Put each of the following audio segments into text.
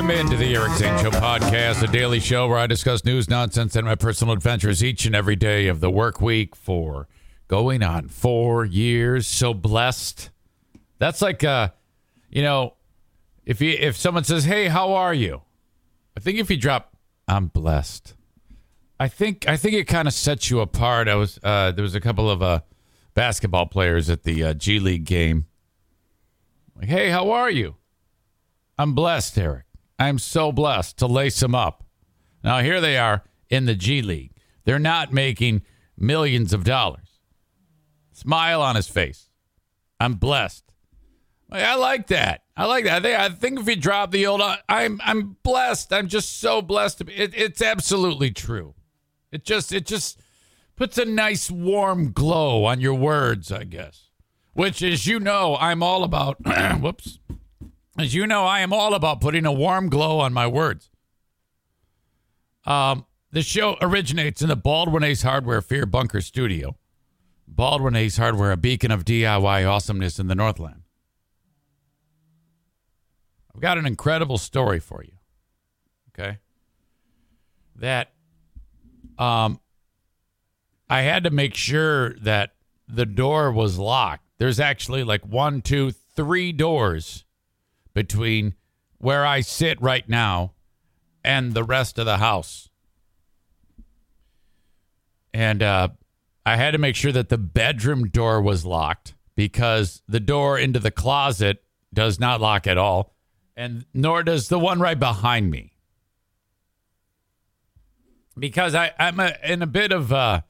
Welcome into the Eric Zane Show podcast, a daily show where I discuss news, nonsense, and my personal adventures each and every day of the work week for going on four years. So blessed. That's like, uh, you know, if you if someone says, "Hey, how are you?" I think if you drop, "I'm blessed," I think I think it kind of sets you apart. I was uh, there was a couple of uh, basketball players at the uh, G League game. Like, hey, how are you? I'm blessed, Eric. I'm so blessed to lace them up. Now here they are in the G League. They're not making millions of dollars. Smile on his face. I'm blessed. I like that. I like that. I think, I think if you drop the old, I'm I'm blessed. I'm just so blessed. It, it's absolutely true. It just it just puts a nice warm glow on your words, I guess. Which, as you know, I'm all about. whoops. As you know, I am all about putting a warm glow on my words. Um, the show originates in the Baldwin Ace Hardware Fear Bunker Studio. Baldwin Ace Hardware, a beacon of DIY awesomeness in the Northland. I've got an incredible story for you. Okay. That um I had to make sure that the door was locked. There's actually like one, two, three doors between where I sit right now and the rest of the house. And uh, I had to make sure that the bedroom door was locked because the door into the closet does not lock at all, and nor does the one right behind me. Because I, I'm a, in a bit of, uh,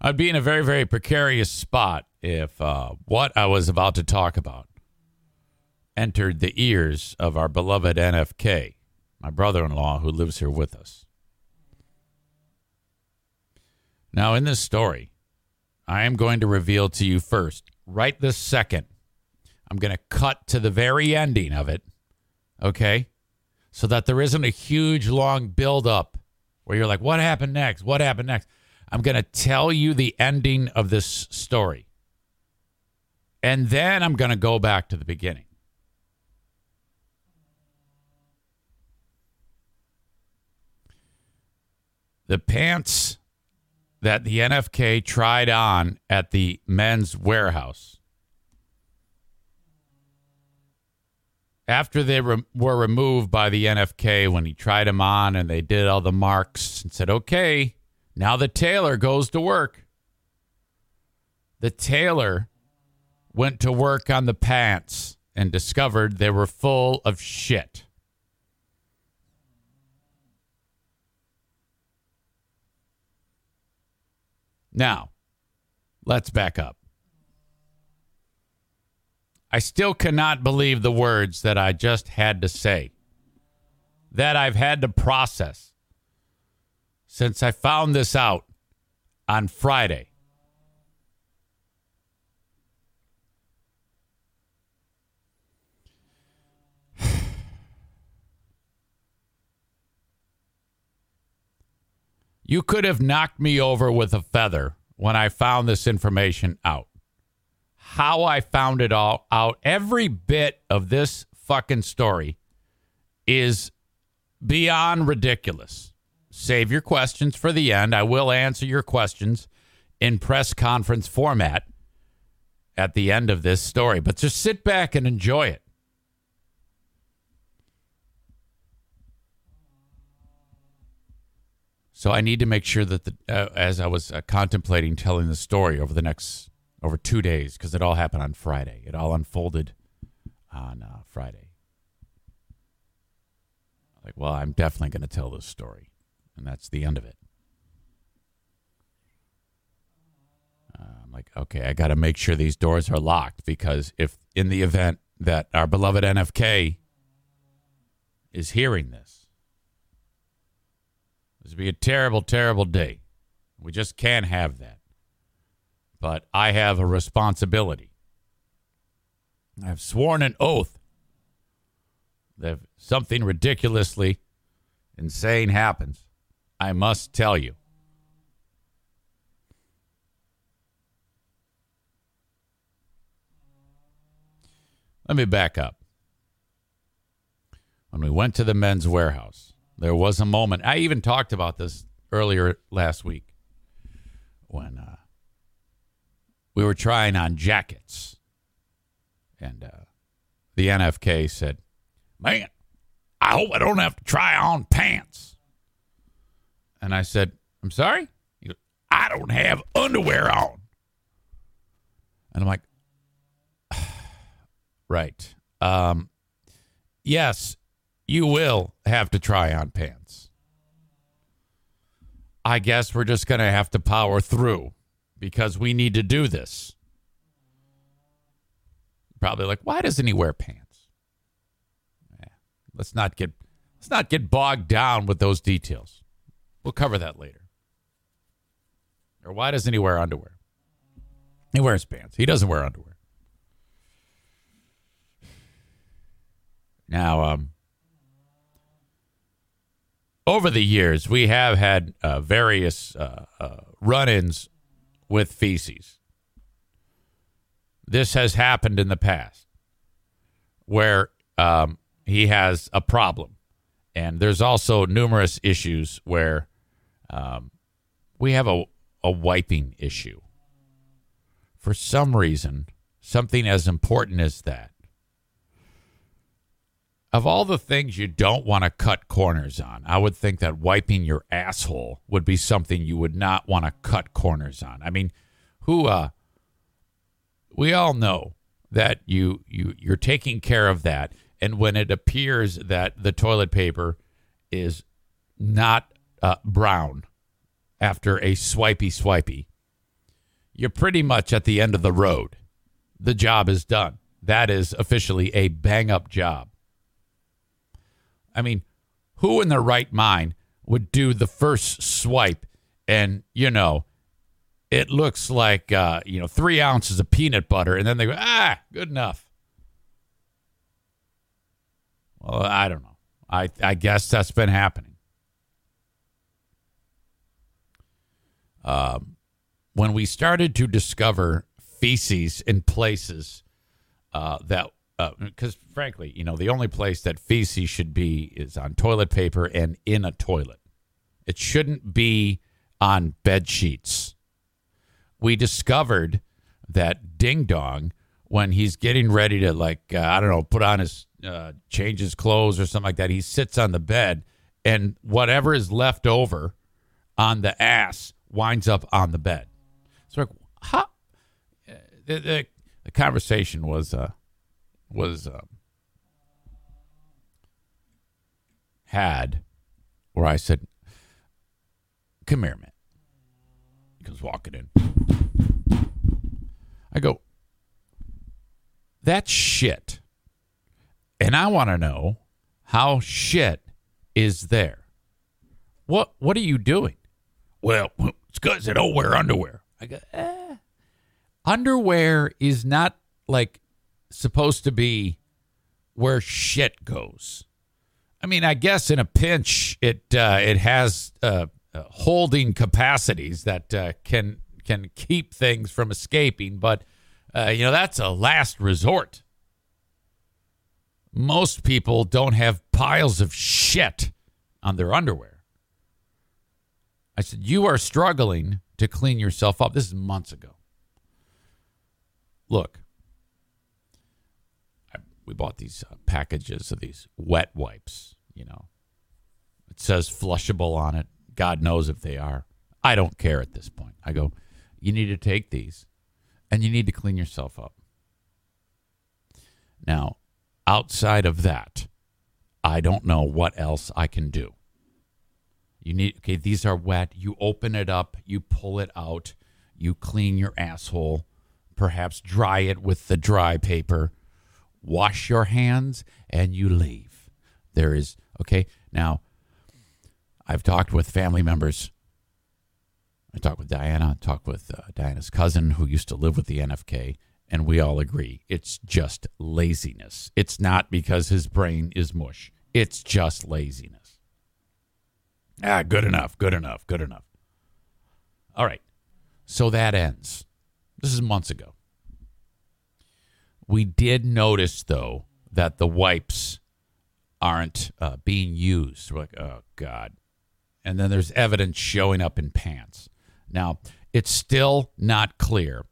I'd be in a very, very precarious spot if uh, what I was about to talk about entered the ears of our beloved NFK, my brother in law who lives here with us. Now, in this story, I am going to reveal to you first, right this second, I'm going to cut to the very ending of it, okay? So that there isn't a huge, long build up where you're like, what happened next? What happened next? I'm going to tell you the ending of this story. And then I'm going to go back to the beginning. The pants that the NFK tried on at the Men's Wearhouse after they re- were removed by the NFK when he tried them on and they did all the marks and said, okay, now the tailor goes to work. The tailor went to work on the pants and discovered they were full of shit. Now, let's back up. I still cannot believe the words that I just had to say, that I've had to process since I found this out on Friday. You could have knocked me over with a feather when I found this information out. How I found it all out, every bit of this fucking story is beyond ridiculous. Save your questions for the end. I will answer your questions in press conference format at the end of this story, but just sit back and enjoy it. So I need to make sure that the uh, as I was uh, contemplating telling the story over the next over two days because it all happened on Friday. It all unfolded on uh, Friday. Like, well, I'm definitely going to tell this story, and that's the end of it. Uh, I'm like, okay, I got to make sure these doors are locked because if in the event that our beloved NFK is hearing this this would be a terrible, terrible day. We just can't have that. But I have a responsibility. I've sworn an oath that if something ridiculously insane happens, I must tell you. Let me back up. when we went to the Men's Wearhouse, there was a moment. I even talked about this earlier last week when uh, we were trying on jackets. And uh, the NFK said, Man, I hope I don't have to try on pants. And I said, I'm sorry? Goes, I don't have underwear on. And I'm like, right. Um, yes, you will have to try on pants. I guess we're just going to have to power through because we need to do this. Probably like, why doesn't he wear pants? Yeah, let's not get let's not get bogged down with those details. We'll cover that later. Or why doesn't he wear underwear? He wears pants. He doesn't wear underwear. Now, um, over the years, we have had uh, various uh, uh, run ins with feces. This has happened in the past where um, he has a problem. And there's also numerous issues where um, we have a, a wiping issue. For some reason, something as important as that of all the things you don't want to cut corners on, I would think that wiping your asshole would be something you would not want to cut corners on. I mean, who uh we all know that you you you're taking care of that and when it appears that the toilet paper is not uh, brown after a swipey swipey, you're pretty much at the end of the road. The job is done. That is officially a bang up job. I mean, who in their right mind would do the first swipe and, you know, it looks like, uh, you know, three ounces of peanut butter, and then they go, ah, good enough. Well, I don't know. I, I guess that's been happening. Um, when we started to discover feces in places uh, that because uh, frankly, you know, the only place that feces should be is on toilet paper and in a toilet. It shouldn't be on bed sheets. We discovered that Ding Dong, when he's getting ready to like, uh, I don't know, put on his uh, change his clothes or something like that, he sits on the bed, and whatever is left over on the ass winds up on the bed. So, like, how? Uh, the, the, the conversation was. Uh, was uh, had where I said, Come here, man. He comes walking in. I go, That's shit. And I want to know how shit is there. What what are you doing? Well, it's because I don't wear underwear. I go, eh. Underwear is not like supposed to be where shit goes. I mean, I guess in a pinch, it uh, it has uh, uh, holding capacities that uh, can can keep things from escaping, but uh, you know that's a last resort. Most people don't have piles of shit on their underwear. I said, You are struggling to clean yourself up. This is months ago. Look, we bought these uh, packages of these wet wipes, you know. It says flushable on it. God knows if they are. I don't care at this point. I go, you need to take these and you need to clean yourself up. Now, outside of that, I don't know what else I can do. You need, okay, these are wet. You open it up, you pull it out, you clean your asshole, perhaps dry it with the dry paper, wash your hands, and you leave. There is, okay, now I've talked with family members. I talked with Diana, I talked with uh, Diana's cousin who used to live with the NFK, and we all agree it's just laziness. It's not because his brain is mush, it's just laziness. Ah, good enough, good enough, good enough. All right. So that ends. This is months ago. We did notice, though, that the wipes aren't uh, being used. We're like, oh God. And then there's evidence showing up in pants. Now, it's still not clear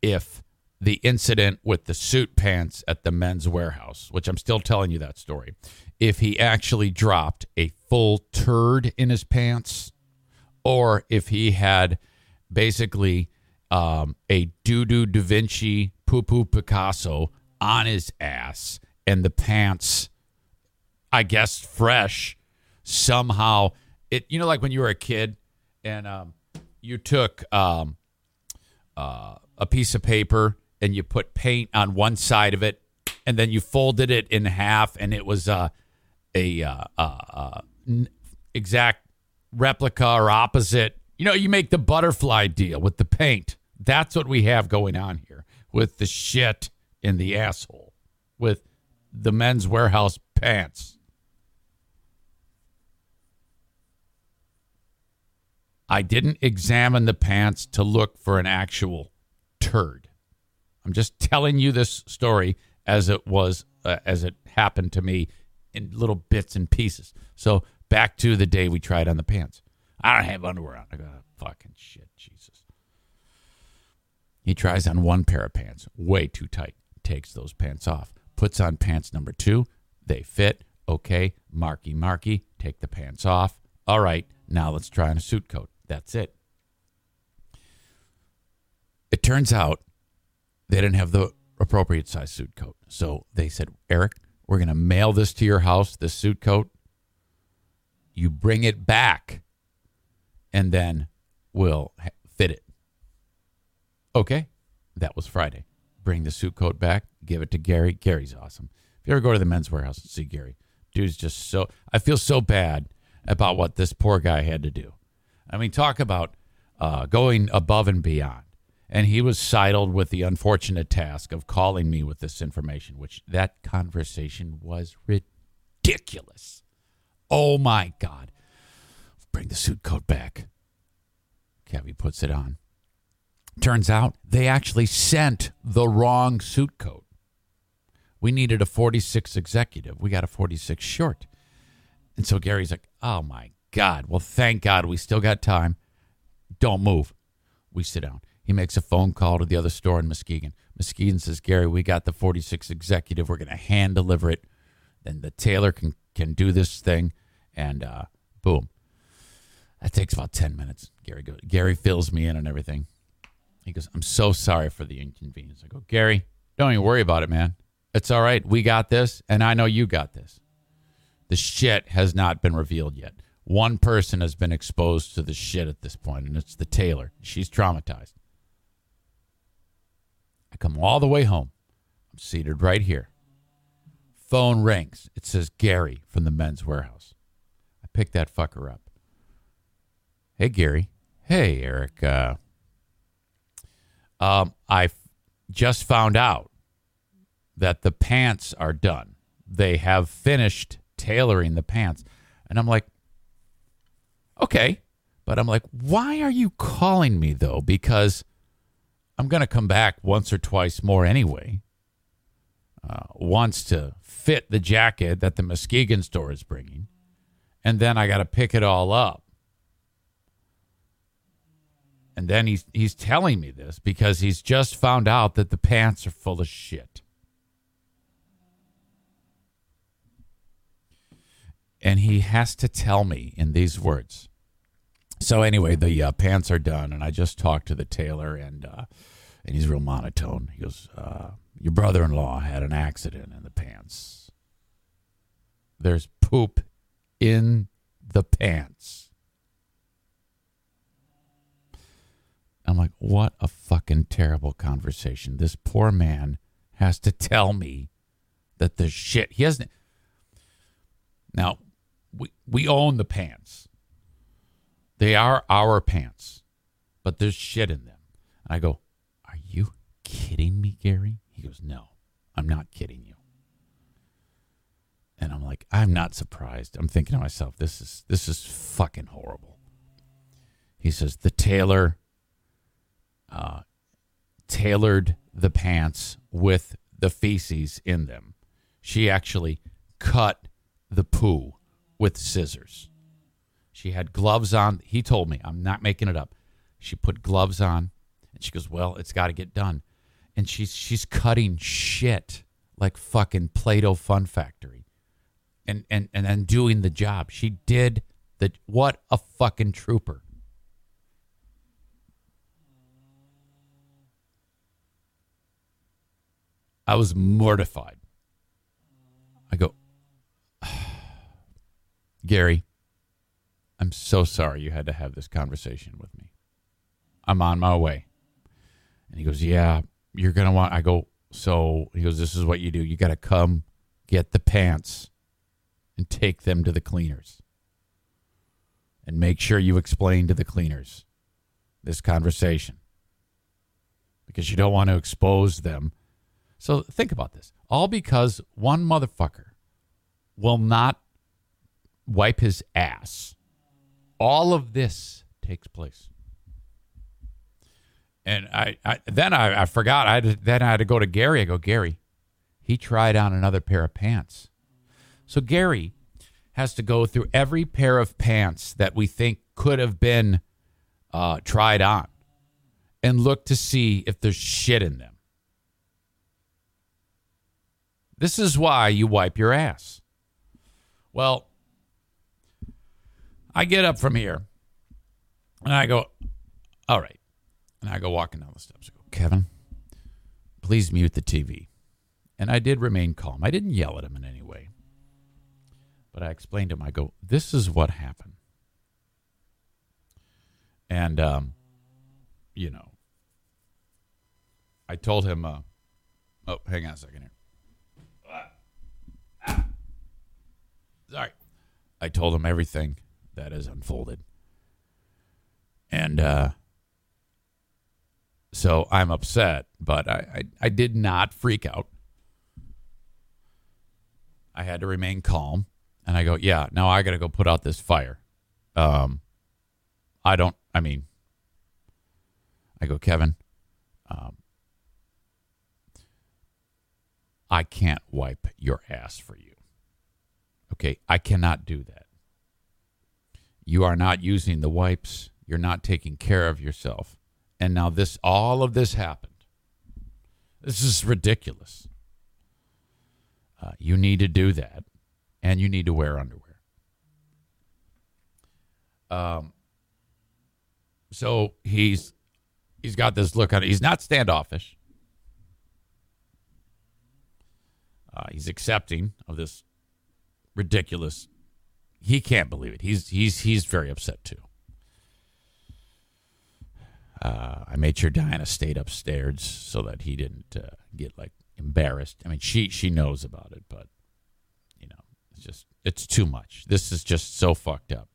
if the incident with the suit pants at the Men's Wearhouse, which I'm still telling you that story, if he actually dropped a full turd in his pants or if he had basically um, a doo doo Da Vinci poo poo Picasso on his ass and the pants, I guess, fresh somehow. It you know like when you were a kid and um, you took um, uh, a piece of paper and you put paint on one side of it and then you folded it in half and it was uh, a uh, uh, uh exact replica or opposite. You know, you make the butterfly deal with the paint. That's what we have going on here with the shit in the asshole with the Men's Wearhouse pants. I didn't examine the pants to look for an actual turd. I'm just telling you this story as it was, uh, as it happened to me in little bits and pieces. So back to the day we tried on the pants. I don't have underwear on. I go, fucking shit. He tries on one pair of pants, way too tight, takes those pants off, puts on pants number two. They fit. Okay, Marky Marky, take the pants off. All right, now let's try on a suit coat. That's it. It turns out they didn't have the appropriate size suit coat. So they said, Eric, we're going to mail this to your house, this suit coat. You bring it back, and then we'll fit it. Okay. That was Friday. Bring the suit coat back, give it to Gary. Gary's awesome. If you ever go to the Men's Wearhouse and see Gary, dude's just so. I feel so bad about what this poor guy had to do. I mean, talk about uh, going above and beyond and he was sidled with the unfortunate task of calling me with this information, which that conversation was ridiculous. Oh my God. Bring the suit coat back. Kevy puts it on. Turns out they actually sent the wrong suit coat. We needed a 46 executive. We got a 46 short. And so Gary's like, oh my God. Well, thank God we still got time. Don't move. We sit down. He makes a phone call to the other store in Muskegon. Muskegon says, Gary, we got the 46 executive. We're going to hand deliver it. Then the tailor can, can do this thing. And uh, boom. That takes about 10 minutes. Gary goes, Gary fills me in and everything. He goes, I'm so sorry for the inconvenience. I go, Gary, don't even worry about it, man. It's all right. We got this, and I know you got this. The shit has not been revealed yet. One person has been exposed to the shit at this point, and it's the tailor. She's traumatized. I come all the way home. I'm seated right here. Phone rings. It says Gary from the Men's Wearhouse. I pick that fucker up. Hey, Gary. Hey, Eric. Uh, um, I just found out that the pants are done. They have finished tailoring the pants. And I'm like, okay. But I'm like, why are you calling me though? Because I'm going to come back once or twice more anyway. Uh, once to fit the jacket that the Muskegon store is bringing, and then I got to pick it all up. And then he's he's telling me this because he's just found out that the pants are full of shit. And he has to tell me in these words. So anyway, the uh, pants are done, and I just talked to the tailor, and uh, and he's real monotone. He goes, uh, "Your brother-in-law had an accident in the pants. There's poop in the pants." I'm like, "What a fucking terrible conversation." This poor man has to tell me that the shit he hasn't. Now, we we own the pants they are our pants, but there's shit in them. And I go, Are you kidding me, Gary? He goes, No, I'm not kidding you. And I'm like, I'm not surprised. I'm thinking to myself, this is this is fucking horrible. He says the tailor uh, tailored the pants with the feces in them. She actually cut the poo with scissors. She had gloves on. He told me, I'm not making it up. She put gloves on and she goes, Well, it's got to get done. And she's she's cutting shit like fucking Play-Doh Fun Factory. And and and then doing the job. She did the what a fucking trooper. I was mortified. I go, Gary, I'm so sorry you had to have this conversation with me. I'm on my way. And he goes, Yeah, you're going to want. I go, So he goes, This is what you do. You got to come get the pants and take them to the cleaners. And make sure you explain to the cleaners this conversation because you don't want to expose them. So think about this all because one motherfucker will not wipe his ass. All of this takes place. And I, I then I, I forgot. I had, then I had to go to Gary. I go, Gary, he tried on another pair of pants. So Gary has to go through every pair of pants that we think could have been uh, tried on and look to see if there's shit in them. This is why you wipe your ass. Well, I get up from here and I go, all right. And I go walking down the steps. I go, Kevin, please mute the TV. And I did remain calm. I didn't yell at him in any way. But I explained to him, I go, this is what happened. And, um, you know, I told him, uh, oh, hang on a second here. Sorry. I told him everything that has unfolded. And uh, so I'm upset, but I, I, I did not freak out. I had to remain calm. And I go, yeah, now I got to go put out this fire. Um, I don't, I mean, I go, Kevin, um, I can't wipe your ass for you. Okay, I cannot do that. You are not using the wipes. You're not taking care of yourself. And now this all of this happened. This is ridiculous. Uh, you need to do that, and you need to wear underwear. Um. So he's he's got this look on. He's not standoffish. Uh, he's accepting of this ridiculous. He can't believe it. He's he's he's very upset too. Uh, I made sure Diana stayed upstairs so that he didn't uh, get like embarrassed. I mean, she she knows about it, but you know, it's just it's too much. This is just so fucked up.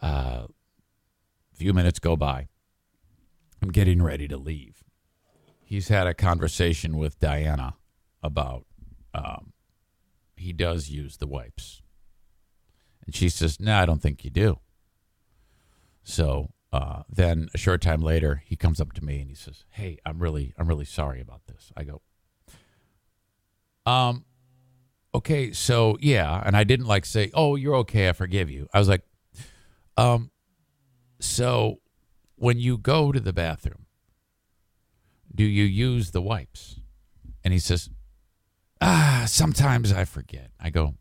A uh, few minutes go by. I'm getting ready to leave. He's had a conversation with Diana about um, he does use the wipes. And she says, No, I don't think you do. So uh, then a short time later, he comes up to me and he says, Hey, I'm really, I'm really sorry about this. I go, Um, okay, so yeah. And I didn't like say, Oh, you're okay, I forgive you. I was like, um, so when you go to the bathroom, do you use the wipes? And he says, Ah, sometimes I forget. I go,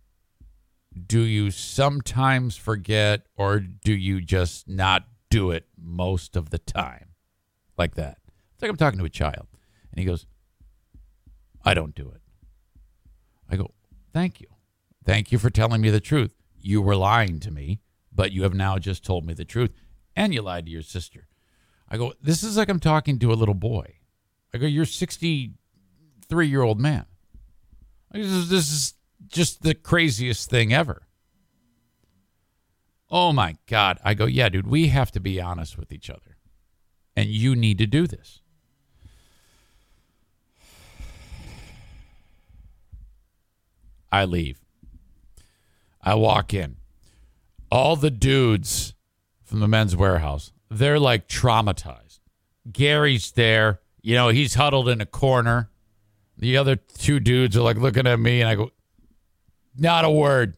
Do you sometimes forget, or do you just not do it most of the time? Like that. It's like I'm talking to a child. And he goes, I don't do it. I go, Thank you. Thank you for telling me the truth. You were lying to me, but you have now just told me the truth. And you lied to your sister. I go, This is like I'm talking to a little boy. I go, You're 63 year old man. This is, this is just the craziest thing ever. Oh my God. I go, yeah, dude, we have to be honest with each other. And you need to do this. I leave. I walk in. All the dudes from the Men's Wearhouse, they're like traumatized. Gary's there. You know, he's huddled in a corner. The other two dudes are like looking at me, and I go, Not a word.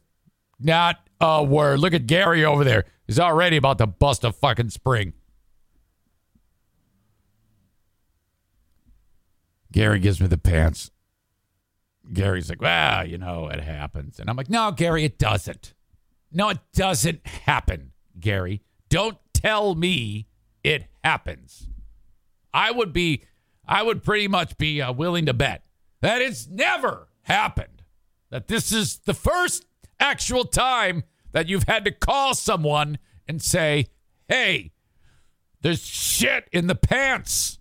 Not a word. Look at Gary over there. He's already about to bust a fucking spring. Gary gives me the pants. Gary's like, well, you know, it happens. And I'm like, no, Gary, it doesn't. No, it doesn't happen, Gary. Don't tell me it happens. I would be, I would pretty much be uh, willing to bet that it's never happened. That this is the first actual time that you've had to call someone and say, hey, there's shit in the pants.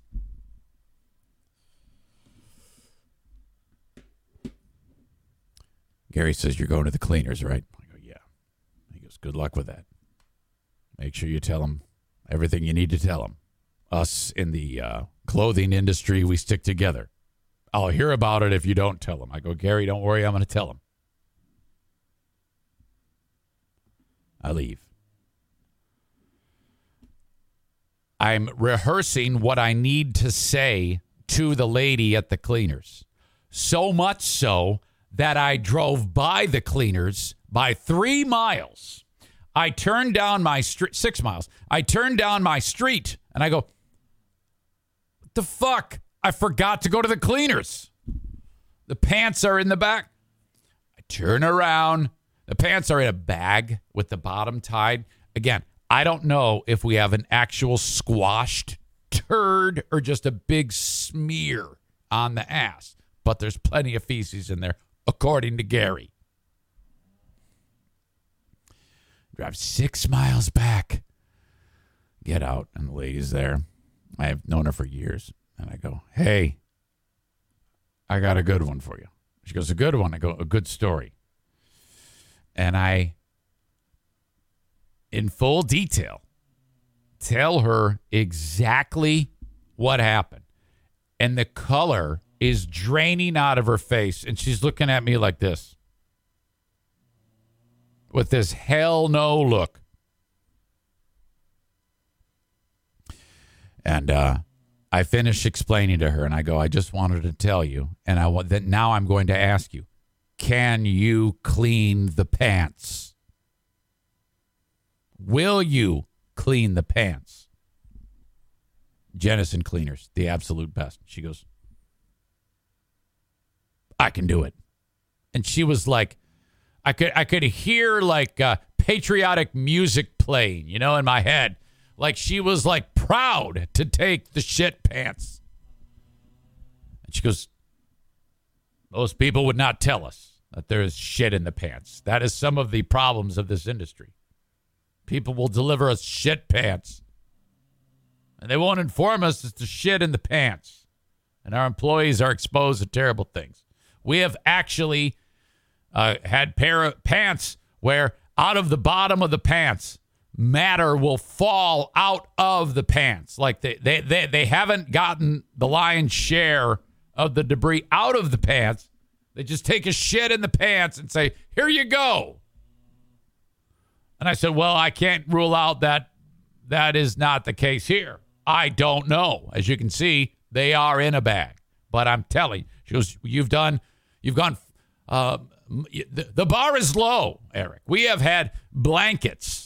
Gary says, You're going to the cleaners, right? I go, Yeah. He goes, Good luck with that. Make sure you tell them everything you need to tell them. Us in the uh, clothing industry, we stick together. I'll hear about it if you don't tell them. I go, Gary, don't worry, I'm going to tell them. I leave. I'm rehearsing what I need to say to the lady at the cleaners. So much so that I drove by the cleaners by three miles. I turned down my street, six miles. I turned down my street and I go, What the fuck? I forgot to go to the cleaners. The pants are in the back. I turn around. The pants are in a bag with the bottom tied. Again, I don't know if we have an actual squashed turd or just a big smear on the ass, but there's plenty of feces in there according to Gary. Drive six miles back. Get out, and the lady's there. I have known her for years. And I go, Hey, I got a good one for you. She goes, A good one. I go, A good story. And I, in full detail, tell her exactly what happened. And the color is draining out of her face. And she's looking at me like this with this hell no look. And uh, I finish explaining to her, and I go, I just wanted to tell you, and I want that now I'm going to ask you, can you clean the pants? Will you clean the pants? Jenison Cleaners, the absolute best. She goes, I can do it. And she was like, I could I could hear like uh, patriotic music playing, you know, in my head. Like she was like proud to take the shit pants. And she goes, Most people would not tell us that there is shit in the pants. That is some of the problems of this industry. People will deliver us shit pants. And they won't inform us it's the shit in the pants. And our employees are exposed to terrible things. We have actually uh, had pair of pants where out of the bottom of the pants, matter will fall out of the pants. Like they, they, they, they haven't gotten the lion's share of the debris out of the pants. They just take a shit in the pants and say, here you go. And I said, well, I can't rule out that that is not the case here. I don't know. As you can see, they are in a bag. But I'm telling, she goes, you've done You've gone. Uh, the, the bar is low, Eric. We have had blankets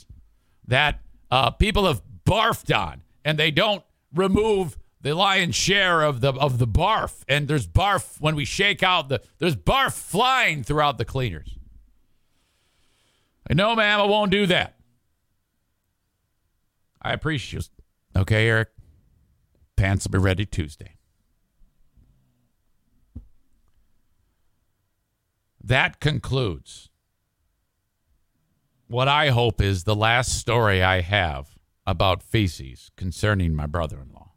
that uh, people have barfed on, and they don't remove the lion's share of the of the barf. And there's barf when we shake out the there's barf flying throughout the cleaners. I know, ma'am, I won't do that. I appreciate you. Okay, Eric. Pants will be ready Tuesday. That concludes what I hope is the last story I have about feces concerning my brother in law.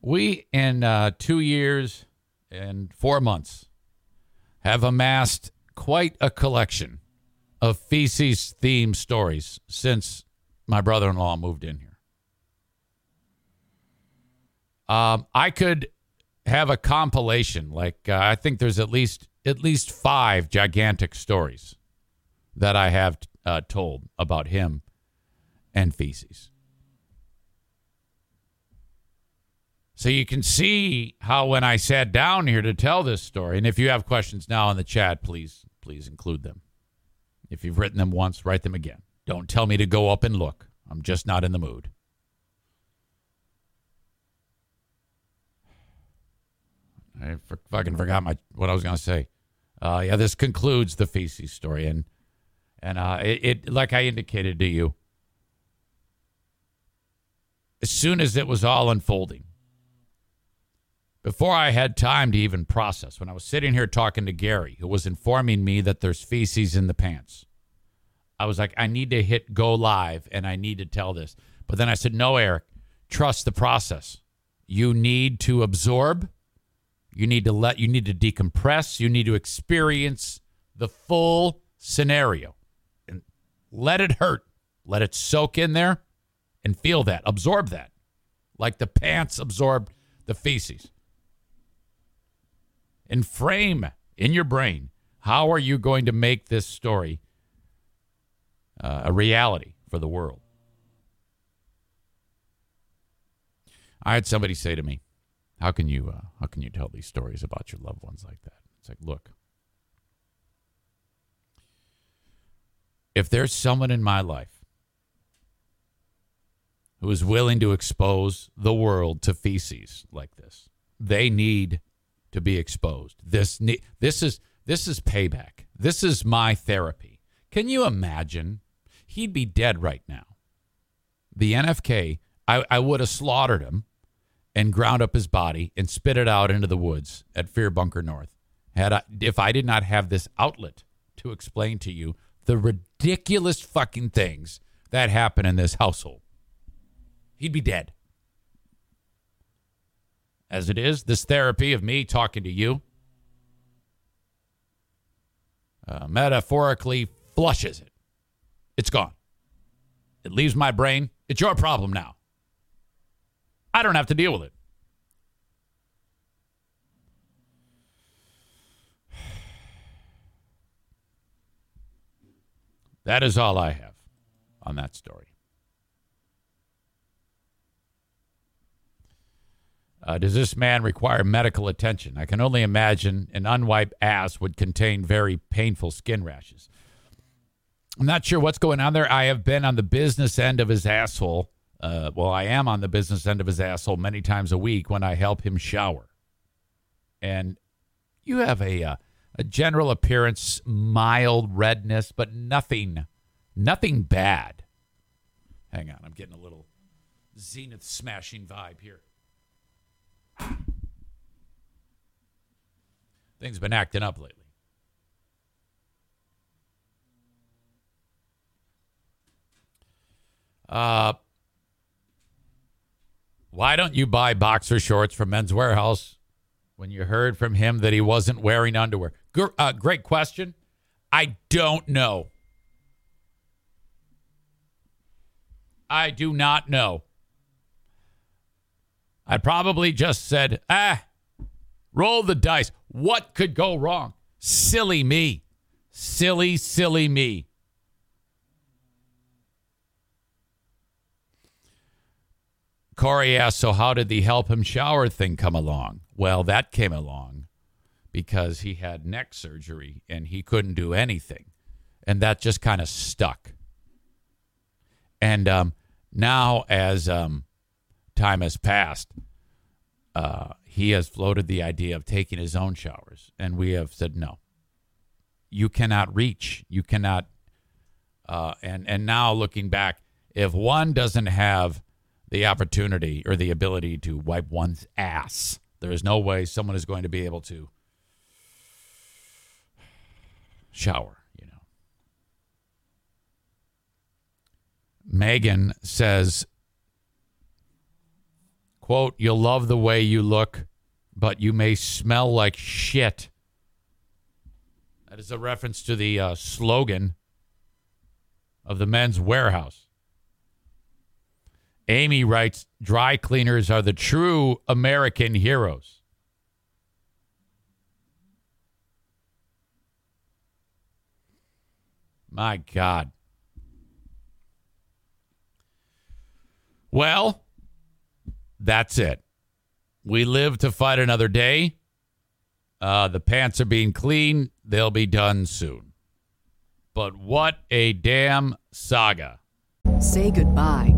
We, in uh, two years and four months, have amassed quite a collection of feces themed stories since my brother in law moved in here. Um, I could have a compilation. Like, uh, I think there's at least at least five gigantic stories that I have uh, told about him and feces. So you can see how when I sat down here to tell this story, and if you have questions now in the chat, please please include them. If you've written them once, write them again. Don't tell me to go up and look. I'm just not in the mood. I fucking forgot my what I was going to say. Uh, yeah, this concludes the feces story, and and uh, it, it like I indicated to you, as soon as it was all unfolding, before I had time to even process, when I was sitting here talking to Gary, who was informing me that there's feces in the pants, I was like, I need to hit go live and I need to tell this. But then I said, no, Eric, trust the process. You need to absorb you need to let you need to decompress. You need to experience the full scenario let it hurt. Let it soak in there and feel that. Absorb that. Like the pants absorbed the feces. And frame in your brain how are you going to make this story uh, a reality for the world? I had somebody say to me, how can you uh, how can you tell these stories about your loved ones like that? It's like, look, if there's someone in my life who is willing to expose the world to feces like this, they need to be exposed. This this is this is payback. This is my therapy. Can you imagine? He'd be dead right now. The NFK, I, I would have slaughtered him and ground up his body and spit it out into the woods at Fear Bunker North. Had I, if I did not have this outlet to explain to you the ridiculous fucking things that happen in this household, he'd be dead. As it is, this therapy of me talking to you uh, metaphorically flushes it. It's gone. It leaves my brain. It's your problem now. I don't have to deal with it. That is all I have on that story. Uh, does this man require medical attention? I can only imagine an unwiped ass would contain very painful skin rashes. I'm not sure what's going on there. I have been on the business end of his asshole uh, well, I am on the business end of his asshole many times a week when I help him shower. And you have a uh, a general appearance, mild redness, but nothing, nothing bad. Hang on, I'm getting a little zenith smashing vibe here. Things been acting up lately. Uh, why don't you buy boxer shorts from Men's Wearhouse when you heard from him that he wasn't wearing underwear? Uh, great question. I don't know. I do not know. I probably just said, ah, roll the dice. What could go wrong? Silly me. Silly, silly me. Corey asked, So, how did the help him shower thing come along? Well, that came along because he had neck surgery and he couldn't do anything. And that just kind of stuck. And um, now, as um, time has passed, uh, he has floated the idea of taking his own showers. And we have said, no, you cannot reach. You cannot. Uh, and, and now, looking back, if one doesn't have the opportunity or the ability to wipe one's ass. There is no way someone is going to be able to shower, you know. Megan says, quote, you'll love the way you look, but you may smell like shit. That is a reference to the uh, slogan of the Men's Wearhouse. Amy writes dry cleaners are the true American heroes. My God. Well, that's it. We live to fight another day. Uh, the pants are being cleaned. They'll be done soon. But what a damn saga. Say goodbye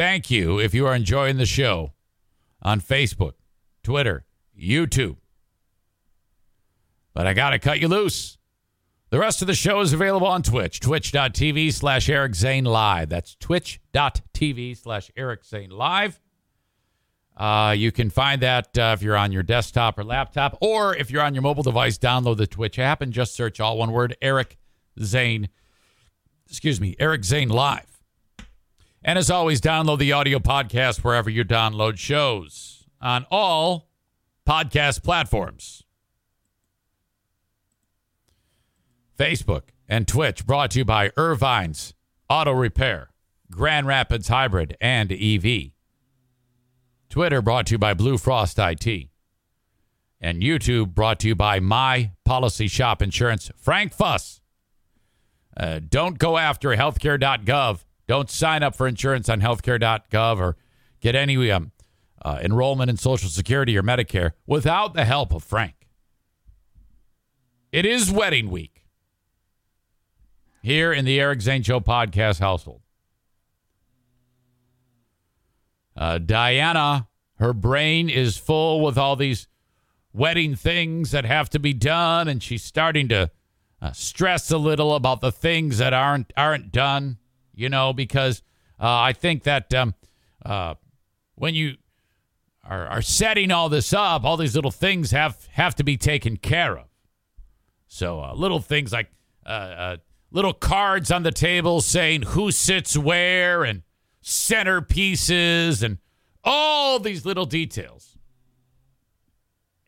Thank you if you are enjoying the show on Facebook, Twitter, YouTube. But I got to cut you loose. The rest of the show is available on Twitch, twitch.tv slash Eric Zane Live. That's twitch.tv slash Eric Zane Live. Uh, you can find that uh, if you're on your desktop or laptop, or if you're on your mobile device, download the Twitch app and just search all one word Eric Zane. Excuse me, Eric Zane Live. And as always, download the audio podcast wherever you download shows on all podcast platforms. Facebook and Twitch brought to you by Irvine's Auto Repair, Grand Rapids Hybrid, and EV. Twitter brought to you by Blue Frost IT. And YouTube brought to you by My Policy Shop Insurance. Frank Fuss. Uh, don't go after healthcare.gov don't sign up for insurance on healthcare.gov or get any um, uh, enrollment in Social Security or Medicare without the help of Frank. It is wedding week here in the Eric Zane Show podcast household. Uh, Diana, her brain is full with all these wedding things that have to be done, and she's starting to uh, stress a little about the things that aren't aren't done you know, because uh, I think that um, uh, when you are, are setting all this up, all these little things have have to be taken care of. So uh, little things like uh, uh, little cards on the table saying who sits where and centerpieces and all these little details.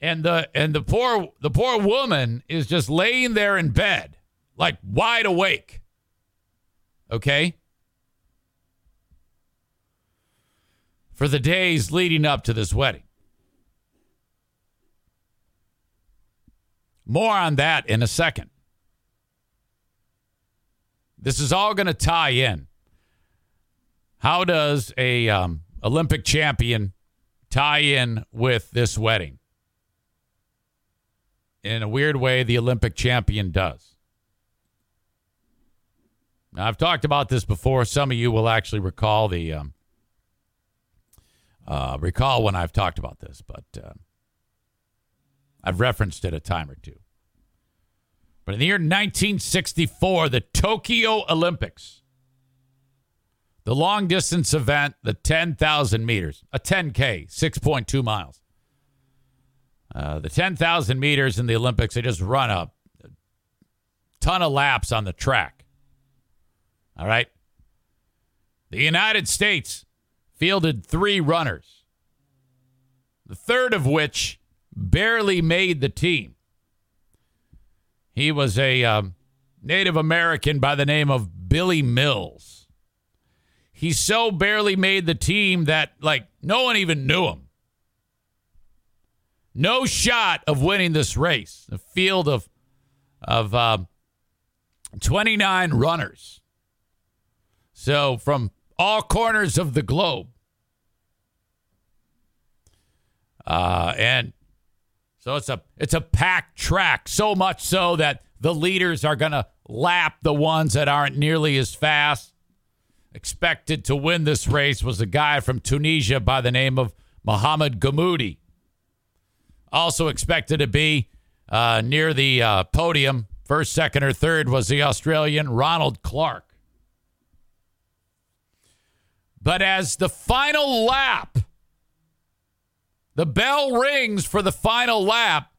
And the and the poor the poor woman is just laying there in bed, like wide awake. Okay? for the days leading up to this wedding. More on that in a second. This is all going to tie in. How does a um, Olympic champion tie in with this wedding? In a weird way, the Olympic champion does. I've talked about this before. Some of you will actually recall the um, uh, recall when I've talked about this, but uh, I've referenced it a time or two. But in the year 1964, the Tokyo Olympics, the long distance event, the 10,000 meters, a 10K, 6.2 miles. Uh, the 10,000 meters in the Olympics, they just run a ton of laps on the track. All right. The United States fielded three runners, the third of which barely made the team. He was a um, Native American by the name of Billy Mills. He so barely made the team that, like, no one even knew him. No shot of winning this race. A field of of uh, 29 runners. So from all corners of the globe. Uh, and so it's a it's a packed track, so much so that the leaders are going to lap the ones that aren't nearly as fast. Expected to win this race was a guy from Tunisia by the name of Mohamed Gammoudi. Also expected to be uh, near the uh, podium, first, second, or third, was the Australian Ronald Clarke. But as the final lap the bell rings for the final lap.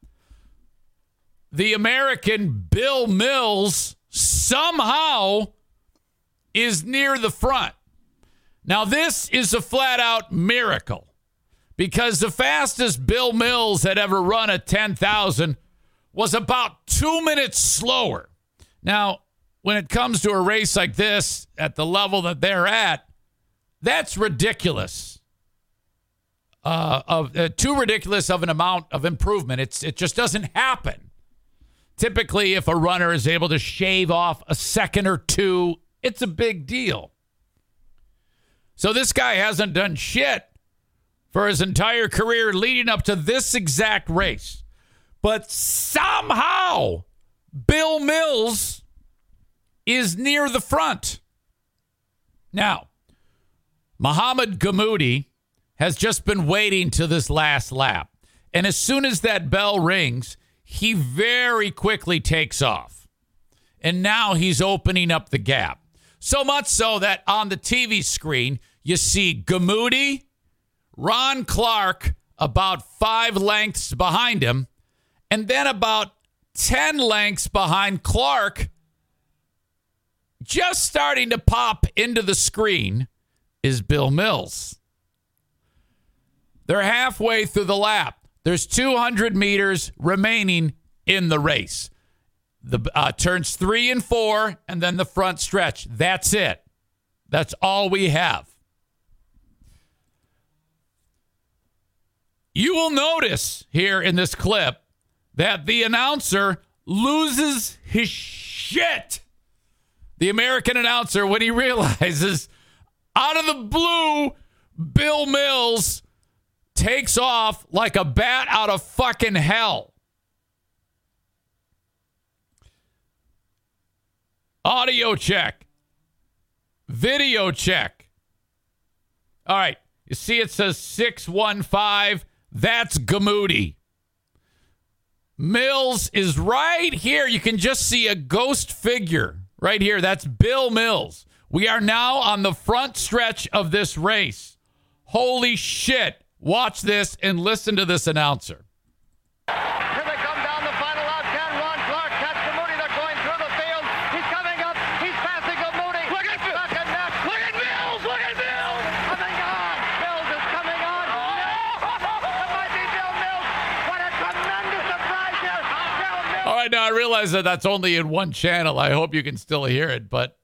The American Bill Mills somehow is near the front. Now, this is a flat out miracle because the fastest Bill Mills had ever run at 10,000 was about two minutes slower. Now, when it comes to a race like this at the level that they're at, that's ridiculous. Uh, of uh, too ridiculous of an amount of improvement. It's it just doesn't happen. Typically, if a runner is able to shave off a second or two, it's a big deal. So this guy hasn't done shit for his entire career leading up to this exact race. But somehow, Bill Mills is near the front. Now, Muhammad Gammoudi has just been waiting to this last lap. And as soon as that bell rings, he very quickly takes off. And now he's opening up the gap. So much so that on the TV screen, you see Gammoudi, Ron Clarke about five lengths behind him, and then about 10 lengths behind Clarke, just starting to pop into the screen is Bill Mills. They're halfway through the lap. There's 200 meters remaining in the race the uh, turns three and four, and then the front stretch. That's it. That's all we have. You will notice here in this clip that the announcer loses his shit. The American announcer, when he realizes out of the blue, Bill Mills takes off like a bat out of fucking hell. Audio check. Video check. All right. You see it says 615. That's Gammoudi. Mills is right here. You can just see a ghost figure right here. That's Bill Mills. We are now on the front stretch of this race. Holy shit. Watch this and listen to this announcer. right now. I realize that that's only in one channel. I hope you can still hear it, but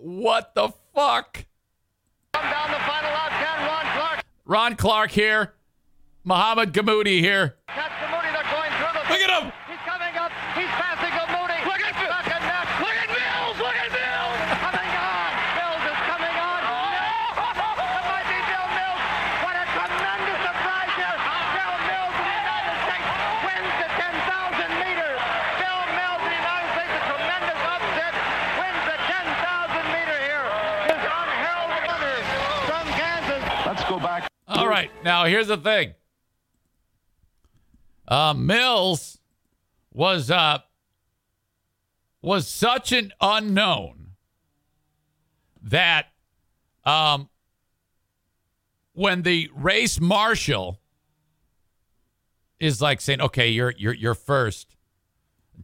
what the fuck? Come down the final Ken. Ron Clarke. Ron Clarke here. Muhammad Gammoudi here. That's Gammoudi. They're going through the. Look at him. right. Now, here's the thing. Uh, Mills was uh, was such an unknown that um, when the race marshal is like saying, "Okay, you're you're you're first,"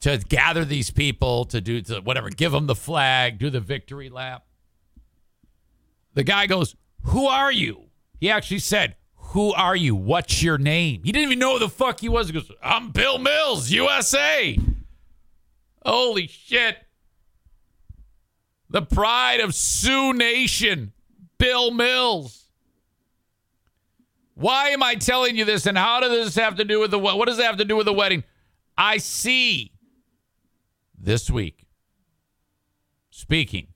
to gather these people to do to whatever, give them the flag, do the victory lap. The guy goes, "Who are you?" He actually said, Who are you? What's your name? He didn't even know who the fuck he was. He goes, I'm Bill Mills, USA. Holy shit. The pride of Sioux Nation, Bill Mills. Why am I telling you this? And how does this have to do with the what? What does it have to do with the wedding? I see this week speaking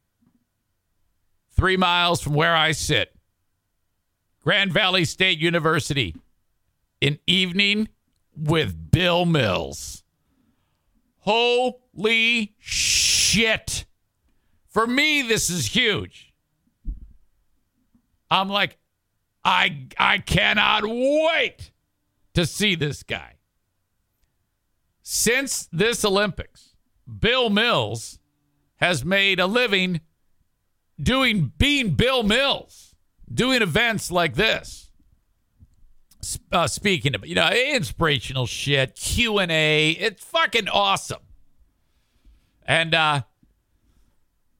three miles from where I sit Grand Valley State University, an evening with Bill Mills. Holy shit. For me, this is huge. I'm like, I I cannot wait to see this guy. Since this Olympics, Bill Mills has made a living doing being Bill Mills doing events like this. Uh, speaking of, you know, inspirational shit, Q and A, it's fucking awesome. And uh,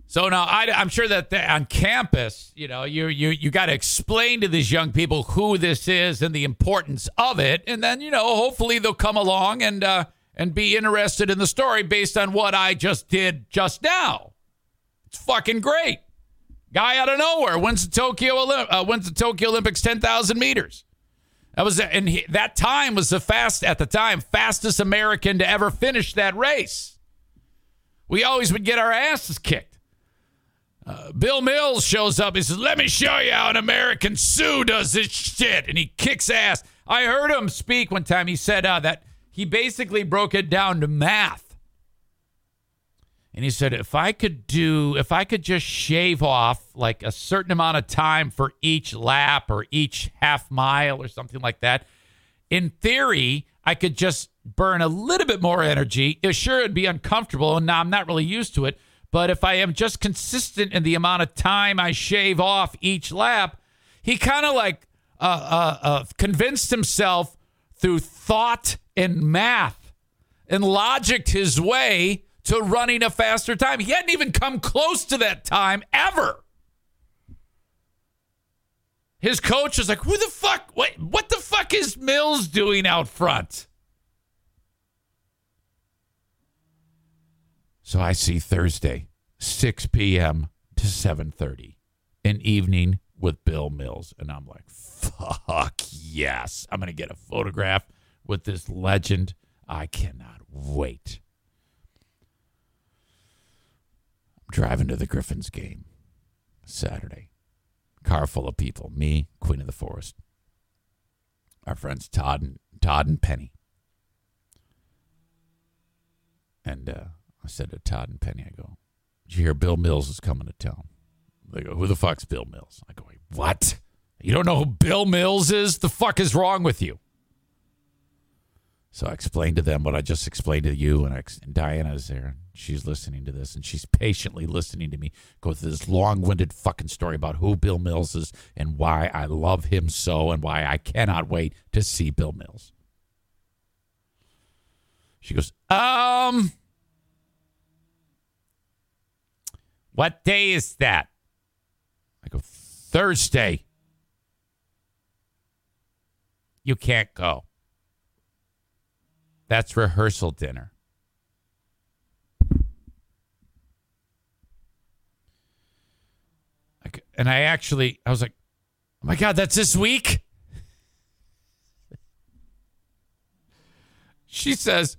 so now I, am sure that on campus, you know, you you you got to explain to these young people who this is and the importance of it, and then you know, hopefully they'll come along and uh, and be interested in the story based on what I just did just now. It's fucking great. Guy out of nowhere wins the Tokyo Olymp- uh, wins the Tokyo Olympics 10,000 meters. That was and he, that time was the fast at the time fastest American to ever finish that race. We always would get our asses kicked. Uh, Bill Mills shows up. He says, "Let me show you how an American Sioux does this shit," and he kicks ass. I heard him speak one time. He said uh, that he basically broke it down to math. And he said, if I could do, if I could just shave off like a certain amount of time for each lap or each half mile or something like that, in theory, I could just burn a little bit more energy. It Sure, it'd be uncomfortable, and now I'm not really used to it. But if I am just consistent in the amount of time I shave off each lap, he kind of like uh, uh, uh, convinced himself through thought and math and logicked his way to running a faster time. He hadn't even come close to that time ever. His coach was like, "Who the fuck? What? What the fuck is Mills doing out front?" So I see Thursday, 6 p.m. to 7:30, an evening with Bill Mills, and I'm like, "Fuck yes! I'm gonna get a photograph with this legend. I cannot wait." Driving to the Griffins game Saturday. Car full of people. Me, Queen of the Forest. Our friends Todd and Todd and Penny. And uh, I said to Todd and Penny, I go, Did you hear Bill Mills is coming to town? They go, Who the fuck's Bill Mills? I go, What? You don't know who Bill Mills is? The fuck is wrong with you? So I explained to them what I just explained to you, and, I, and Diana's there. She's listening to this, and she's patiently listening to me go through this long-winded fucking story about who Bill Mills is and why I love him so, and why I cannot wait to see Bill Mills. She goes, um, what day is that? I go, Thursday. You can't go. That's rehearsal dinner. And I actually, I was like, oh my God, that's this week? She says,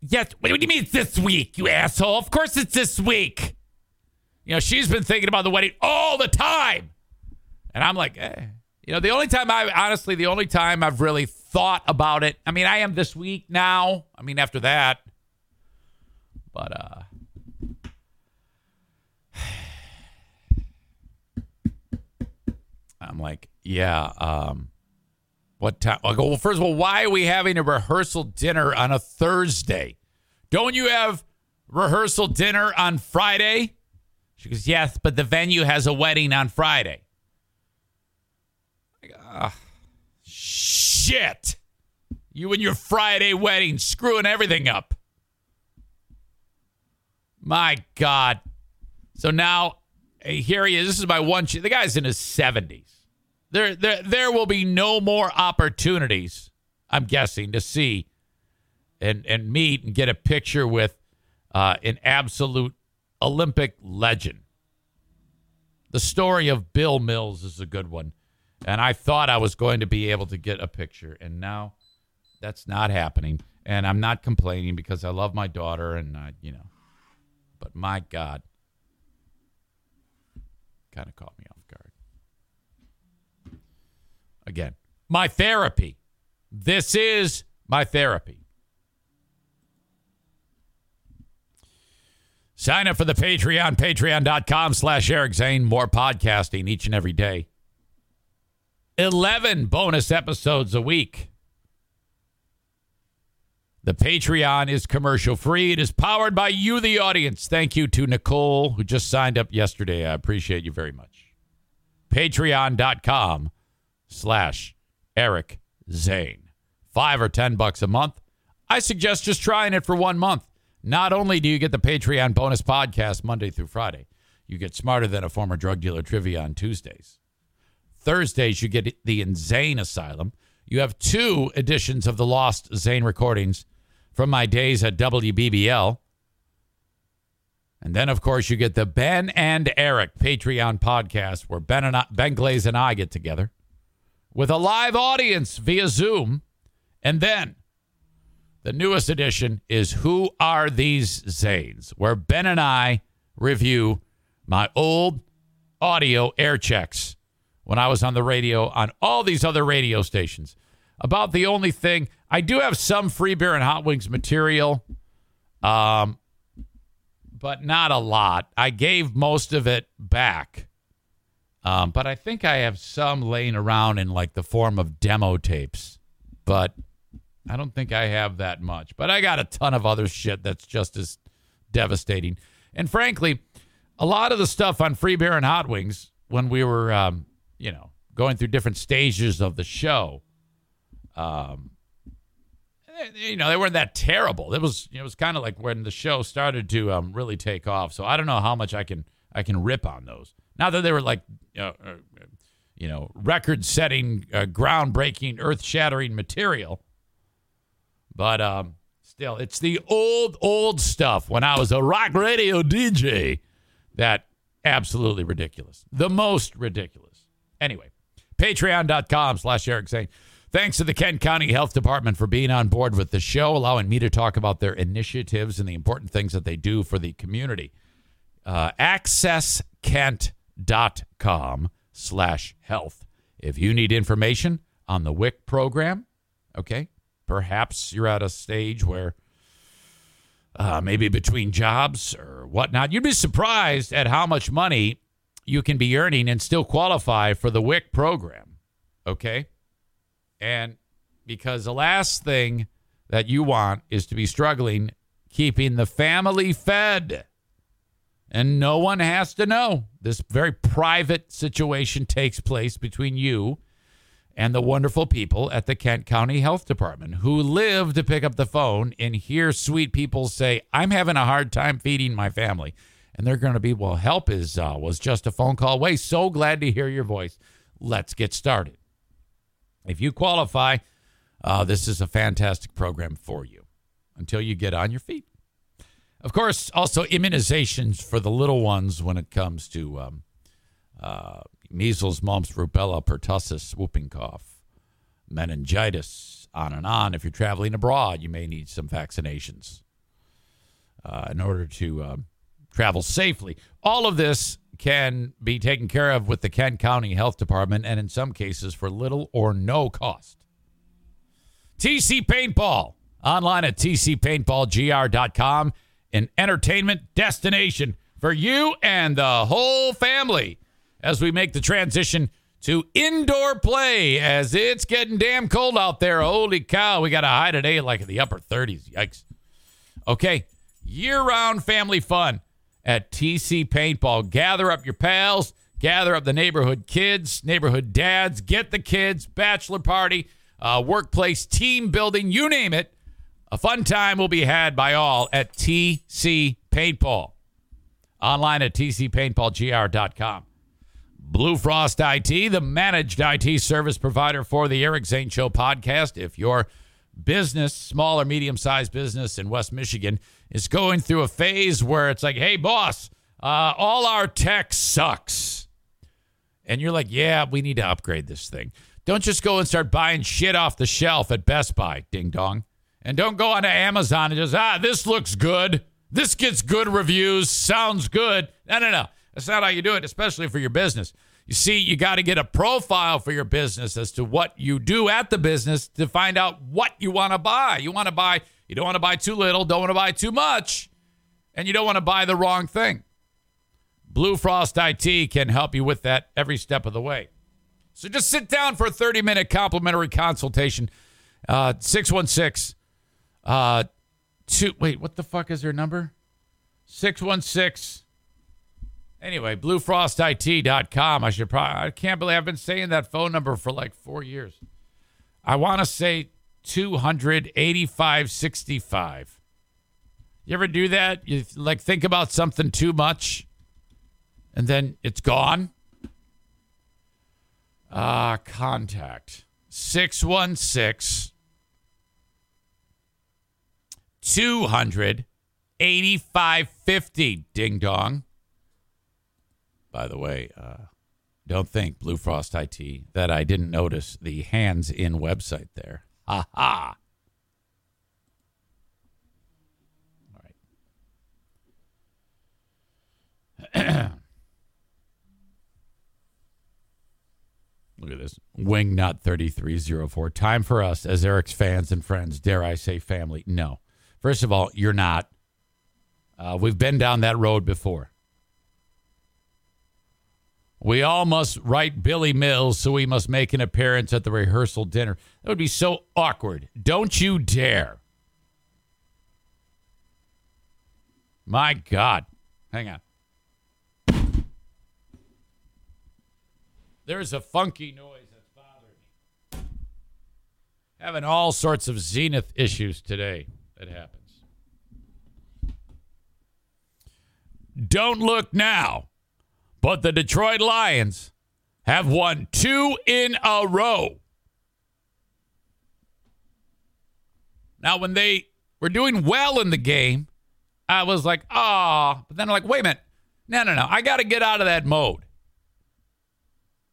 Yes, what do you mean it's this week, you asshole? Of course it's this week. You know, she's been thinking about the wedding all the time. And I'm like, eh. You know, the only time I honestly, the only time I've really thought about it. I mean, I am this week now. I mean, after that. But uh I'm like, yeah, um what time? I go, well, first of all, why are we having a rehearsal dinner on a Thursday? Don't you have rehearsal dinner on Friday? She goes, yes, but the venue has a wedding on Friday. Uh, shit. You and your Friday wedding screwing everything up. My God. So now, here he is. This is my one. the guy's in his 70s. There, there, there will be no more opportunities, I'm guessing, to see and, and meet and get a picture with uh, an absolute Olympic legend. The story of Bill Mills is a good one. And I thought I was going to be able to get a picture, and now that's not happening. And I'm not complaining because I love my daughter, and uh, you know, but my God, kind of caught me off guard. Again, my therapy. This is my therapy. Sign up for the Patreon, patreon.com slash Eric Zane. More podcasting each and every day. 11 bonus episodes a week. The Patreon is commercial free. It is powered by you, the audience. Thank you to Nicole, who just signed up yesterday. I appreciate you very much. Patreon.com slash Eric Zane. Five or ten bucks a month. I suggest just trying it for one month. Not only do you get the Patreon bonus podcast Monday through Friday, you get smarter than a former drug dealer trivia on Tuesdays. Thursdays, you get the Zane Asylum. You have two editions of the Lost Zane recordings from my days at WBBL. And then, of course, you get the Ben and Eric Patreon podcast where Ben, and I, ben Glaze and I get together with a live audience via Zoom. And then the newest edition is Who Are These Zanes? where Ben and I review my old audio air checks when I was on the radio on all these other radio stations. About the only thing, I do have some free beer and hot wings material. Um, but not a lot. I gave most of it back. Um, but I think I have some laying around in like the form of demo tapes. But I don't think I have that much. But I got a ton of other shit that's just as devastating. And frankly, a lot of the stuff on Free Beer and Hot Wings when we were, um, you know, going through different stages of the show, um, Eh, you know, they weren't that terrible. It was it was kind of like when the show started to um, really take off. So I don't know how much I can I can rip on those. Not that they were like uh, uh, you know record-setting, uh, groundbreaking, earth-shattering material, but um, still, it's the old old stuff when I was a rock radio DJ. That absolutely ridiculous. The most ridiculous. Anyway, patreon.com slash Eric Zane. Thanks to the Kent County Health Department for being on board with the show, allowing me to talk about their initiatives and the important things that they do for the community. Uh, accesskent.com slash health. If you need information on the WIC program, okay, perhaps you're at a stage where uh, maybe between jobs or whatnot, you'd be surprised at how much money you can be earning and still qualify for the WIC program, okay? And because the last thing that you want is to be struggling keeping the family fed. And no one has to know. This very private situation takes place between you and the wonderful people at the Kent County Health Department who live to pick up the phone and hear sweet people say, I'm having a hard time feeding my family. And they're going to be, well, help is uh, was just a phone call away. So glad to hear your voice. Let's get started. If you qualify, uh, this is a fantastic program for you until you get on your feet. Of course, also immunizations for the little ones when it comes to um, uh, measles, mumps, rubella, pertussis, whooping cough, meningitis, on and on. If you're traveling abroad, you may need some vaccinations uh, in order to uh, travel safely. All of this can be taken care of with the Kent County Health Department and in some cases for little or no cost. TC Paintball, online at tcpaintballgr.com, an entertainment destination for you and the whole family as we make the transition to indoor play as it's getting damn cold out there. Holy cow, we got a high today like in the upper 30s. Yikes. Okay, year round family fun at TC Paintball. Gather up your pals, gather up the neighborhood kids, neighborhood dads, get the kids, bachelor party, uh, workplace team building, you name it. A fun time will be had by all at TC Paintball. Online at tcpaintballgr.com. Blue Frost IT, the managed IT service provider for the Eric Zane Show podcast. If your business, small or medium sized business in West Michigan, is going through a phase where it's like, hey, boss, uh, all our tech sucks. And you're like, yeah, we need to upgrade this thing. Don't just go and start buying shit off the shelf at Best Buy, ding dong. And don't go onto Amazon and just, ah, this looks good. This gets good reviews, sounds good. No, no, no. That's not how you do it, especially for your business. You see, you got to get a profile for your business as to what you do at the business to find out what you want to buy. You want to buy, you don't want to buy too little, don't want to buy too much, and you don't want to buy the wrong thing. Blue Frost IT can help you with that every step of the way. So just sit down for a 30 minute complimentary consultation. Uh, 616 uh, two, wait, what the fuck is their number? 616 Anyway, bluefrostit.com. I should probably, I can't believe I've been saying that phone number for like four years. I want to say 28565. You ever do that? You like think about something too much and then it's gone? Ah, uh, contact 616 200 8550. Ding dong. By the way, uh, don't think Blue Frost IT that I didn't notice the hands in website there. Ha ha. All right. Look at this. Wingnut 3304. Time for us as Eric's fans and friends, dare I say family. No. First of all, you're not. Uh, we've been down that road before. We all must write Billy Mills, so we must make an appearance at the rehearsal dinner. That would be so awkward. Don't you dare. My God. Hang on. There's a funky noise that's bothering me. Having all sorts of zenith issues today that happens. Don't look now, but the Detroit Lions have won two in a row. Now, when they were doing well in the game, I was like, ah, but then I'm like, wait a minute. No, no, no. I got to get out of that mode.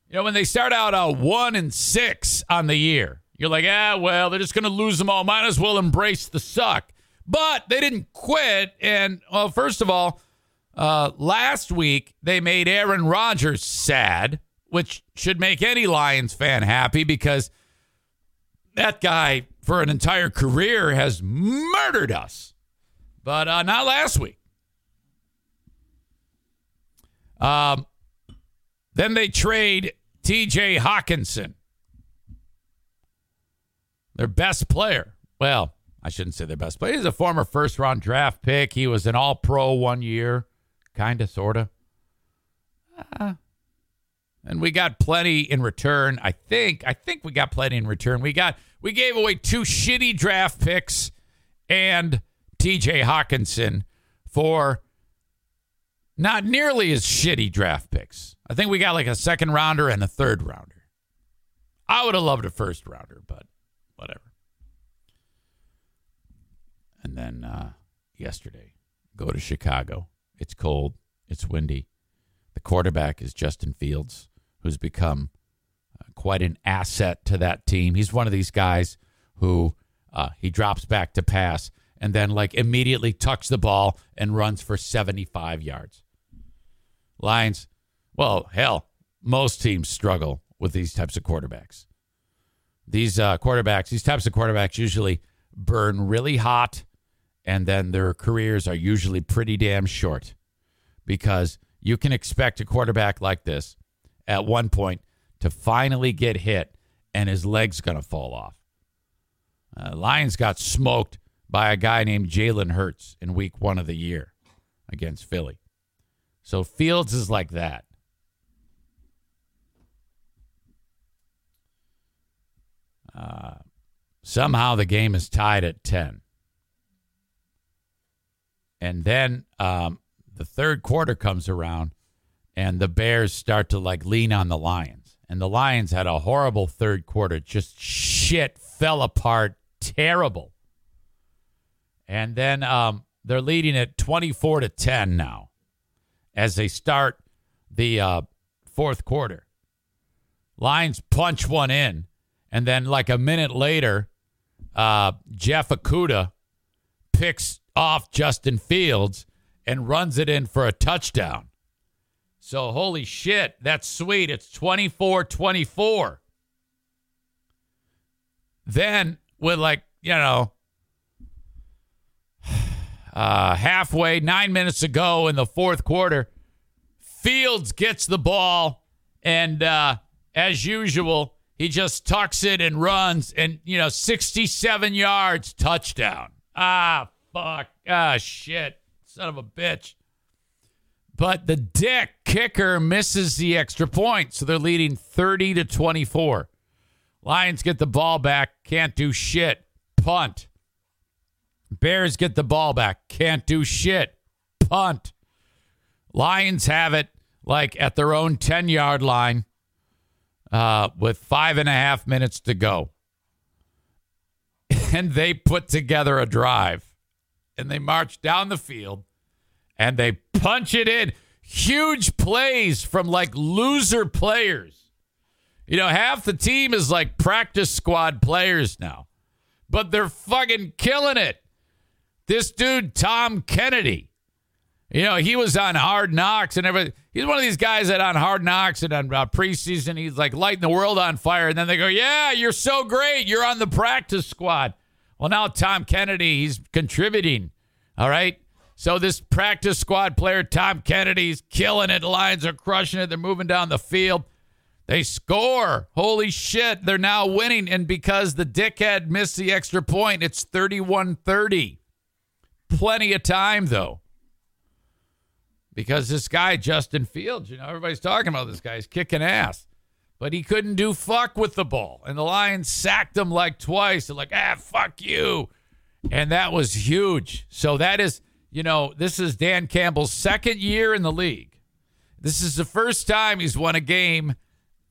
You know, when they start out uh, one and six on the year, you're like, ah, well, they're just going to lose them all. Might as well embrace the suck. But they didn't quit. And, well, first of all, uh, last week they made Aaron Rodgers sad, which should make any Lions fan happy because that guy for an entire career has murdered us. But uh, not last week. Um, then they trade TJ Hockenson, their best player. Well, I shouldn't say their best player. He's a former first round draft pick. He was an all pro one year, kind of, sort of. Uh, and we got plenty in return. I think. I think we got plenty in return. We got we gave away two shitty draft picks and TJ Hockenson for not nearly as shitty draft picks. I think we got like a second rounder and a third rounder. I would have loved a first rounder, but whatever. And then uh, yesterday, go to Chicago. It's cold. It's windy. The quarterback is Justin Fields, who's become uh, quite an asset to that team. He's one of these guys who uh, he drops back to pass and then like immediately tucks the ball and runs for 75 yards. Lions well, hell, most teams struggle with these types of quarterbacks. These uh, quarterbacks, these types of quarterbacks usually burn really hot, and then their careers are usually pretty damn short because you can expect a quarterback like this at one point to finally get hit and his leg's going to fall off. Uh, Lions got smoked by a guy named Jalen Hurts in week one of the year against Philly. So Fields is like that. Uh, somehow the game is tied at 10. And then um, the third quarter comes around and the Bears start to like lean on the Lions. And the Lions had a horrible third quarter. Just shit fell apart. Terrible. And then um, they're leading at 24 to 10 now as they start the uh, fourth quarter. Lions punch one in and then, like a minute later, uh, Jeff Okudah picks off Justin Fields and runs it in for a touchdown. So, holy shit, that's sweet. It's 24 24. Then, with like, you know, uh, halfway, nine minutes ago in the fourth quarter, Fields gets the ball. And uh, as usual, he just tucks it and runs, and you know, 67 yards, touchdown. Ah, fuck. Ah, shit. Son of a bitch. But the dick kicker misses the extra point, so they're leading 30 to 24. Lions get the ball back, can't do shit. Punt. Bears get the ball back, can't do shit. Punt. Lions have it like at their own 10 yard line uh, with five and a half minutes to go. And they put together a drive. And they march down the field and they punch it in. Huge plays from like loser players. You know, half the team is like practice squad players now, but they're fucking killing it. This dude, Tom Kennedy, you know, he was on Hard Knocks and everything. He's one of these guys that on Hard Knocks and on uh, preseason, he's like lighting the world on fire. And then they go, Yeah, you're so great. You're on the practice squad. Well, now Tom Kennedy, he's contributing. All right. So this practice squad player, Tom Kennedy's killing it. Lions are crushing it. They're moving down the field. They score. Holy shit. They're now winning. And because the dickhead missed the extra point, it's 31 30. Plenty of time, though because this guy, Justin Fields, you know, everybody's talking about this guy. He's kicking ass, but he couldn't do fuck with the ball. And the Lions sacked him like twice. They're like, ah, fuck you. And that was huge. So that is, you know, this is Dan Campbell's second year in the league. This is the first time he's won a game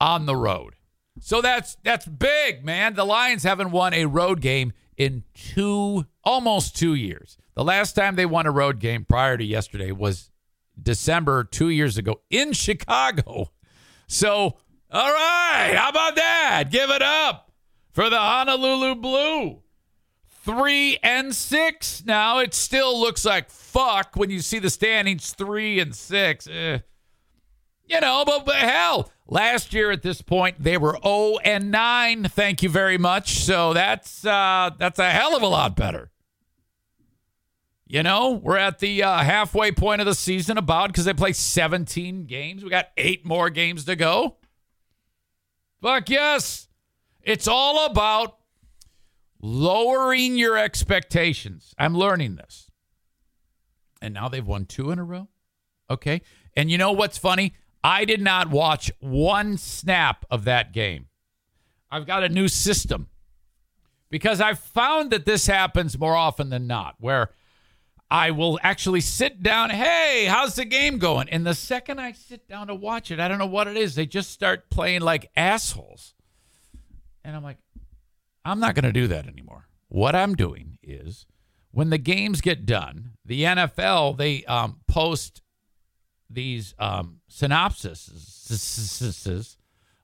on the road. So that's that's big, man. The Lions haven't won a road game in two almost 2 years. The last time they won a road game prior to yesterday was December two years ago in Chicago. So, all right, how about that? Give it up for the Honolulu Blue. Three and six. Now it still looks like fuck when you see the standings three and six. Eh. You know, but, but hell, last year at this point they were 0 and 9. Thank you very much. So that's uh, that's a hell of a lot better. You know, we're at the uh, halfway point of the season about because they play 17 games. We got eight more games to go. Fuck yes. It's all about lowering your expectations. I'm learning this. And now they've won two in a row. Okay. And you know what's funny? I did not watch one snap of that game. I've got a new system because I've found that this happens more often than not, where I will actually sit down. Hey, how's the game going? And the second I sit down to watch it, I don't know what it is. They just start playing like assholes. And I'm like, I'm not going to do that anymore. What I'm doing is when the games get done, the NFL, they um, post these um, synopsises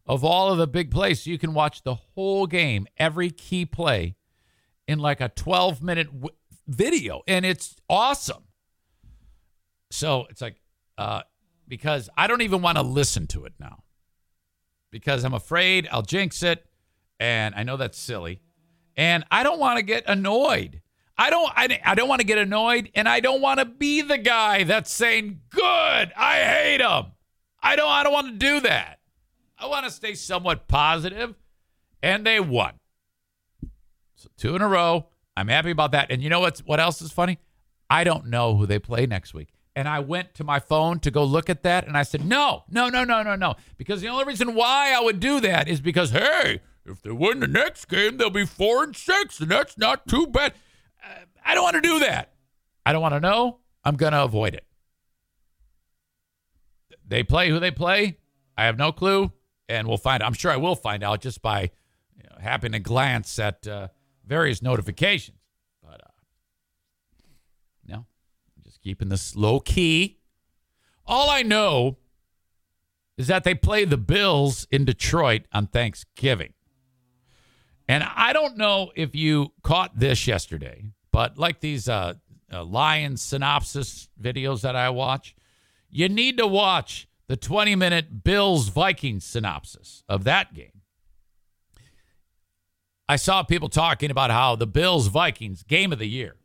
of all of the big plays. So you can watch the whole game, every key play in like a 12 minute w- video and it's awesome. So it's like, uh, because I don't even want to listen to it now because I'm afraid I'll jinx it. And I know that's silly. And I don't want to get annoyed. I don't I, I don't want to get annoyed and I don't want to be the guy that's saying good. I hate him. I don't I don't want to do that. I want to stay somewhat positive and they won. So two in a row. I'm happy about that. And you know what's what else is funny? I don't know who they play next week. And I went to my phone to go look at that, and I said, no, no, no, no, no, no. Because the only reason why I would do that is because, hey, if they win the next game, they'll be four and six, and that's not too bad. Uh, I don't want to do that. I don't want to know. I'm going to avoid it. They play who they play. I have no clue, and we'll find. I'm sure I will find out just by you know, a glance at uh, various notifications. But uh, no, I'm just keeping this low key. All I know is that they play the Bills in Detroit on Thanksgiving. And I don't know if you caught this yesterday, but like these uh, uh, Lions synopsis videos that I watch, you need to watch the 20 minute Bills Vikings synopsis of that game I saw people talking about how the Bills Vikings game of the year.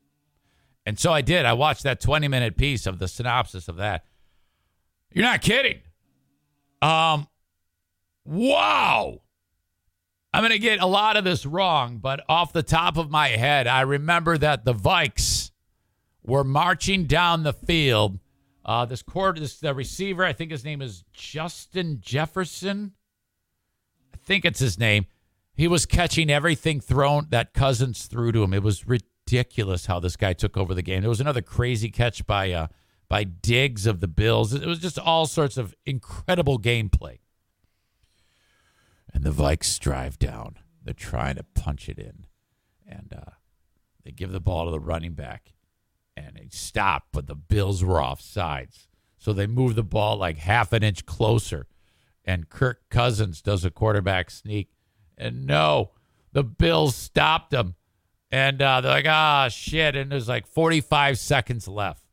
And so I did. I watched that 20 minute piece of the synopsis of that. You're not kidding. Um, wow. I'm going to get a lot of this wrong, but off the top of my head, I remember that the Vikes were marching down the field. Uh, this court, this the receiver, I think his name is Justin Jefferson. I think it's his name. He was catching everything thrown that Cousins threw to him. It was ridiculous how this guy took over the game. There was another crazy catch by uh, by Diggs of the Bills. It was just all sorts of incredible gameplay. And the Vikes drive down. They're trying to punch it in, and uh, they give the ball to the running back, and he stopped, but the Bills were off sides. So they move the ball like half an inch closer. And Kirk Cousins does a quarterback sneak. And no, the Bills stopped them. And uh, they're like, ah, shit. And there's like 45 seconds left.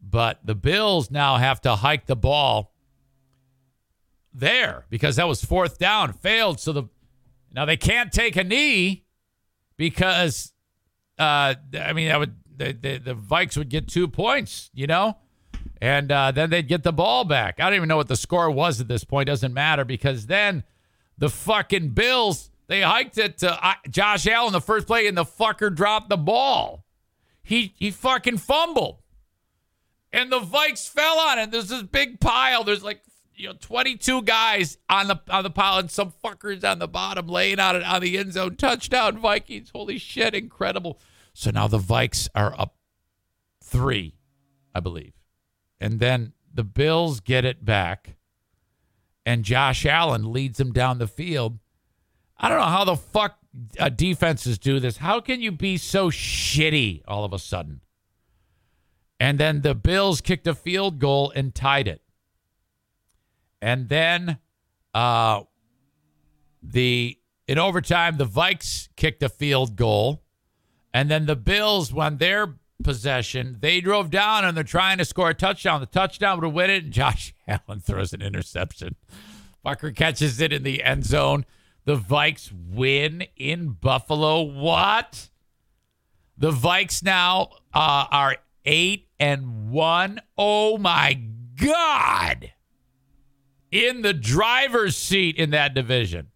But the Bills now have to hike the ball there because that was fourth down, failed. So the now they can't take a knee because uh, I mean that would the, the the Vikes would get two points, you know, and uh, then they'd get the ball back. I don't even know what the score was at this point. Doesn't matter because then the fucking Bills they hiked it to uh, Josh Allen the first play and the fucker dropped the ball. He he fucking fumbled, and the Vikes fell on it. There's this big pile. There's like you know 22 guys on the on the pile and some fuckers on the bottom laying on it on the end zone touchdown Vikings. Holy shit, incredible. So now the Vikes are up 3, I believe. And then the Bills get it back and Josh Allen leads them down the field. I don't know how the fuck uh, defenses do this. How can you be so shitty all of a sudden? And then the Bills kicked a field goal and tied it. And then uh, the in overtime, the Vikes kicked a field goal. And then the Bills, when their possession, they drove down and they're trying to score a touchdown. The touchdown would have win it, and Josh Allen throws an interception. Fucker catches it in the end zone. The Vikes win in Buffalo. What? The Vikes now uh, are eight and one. Oh my God in the driver's seat in that division.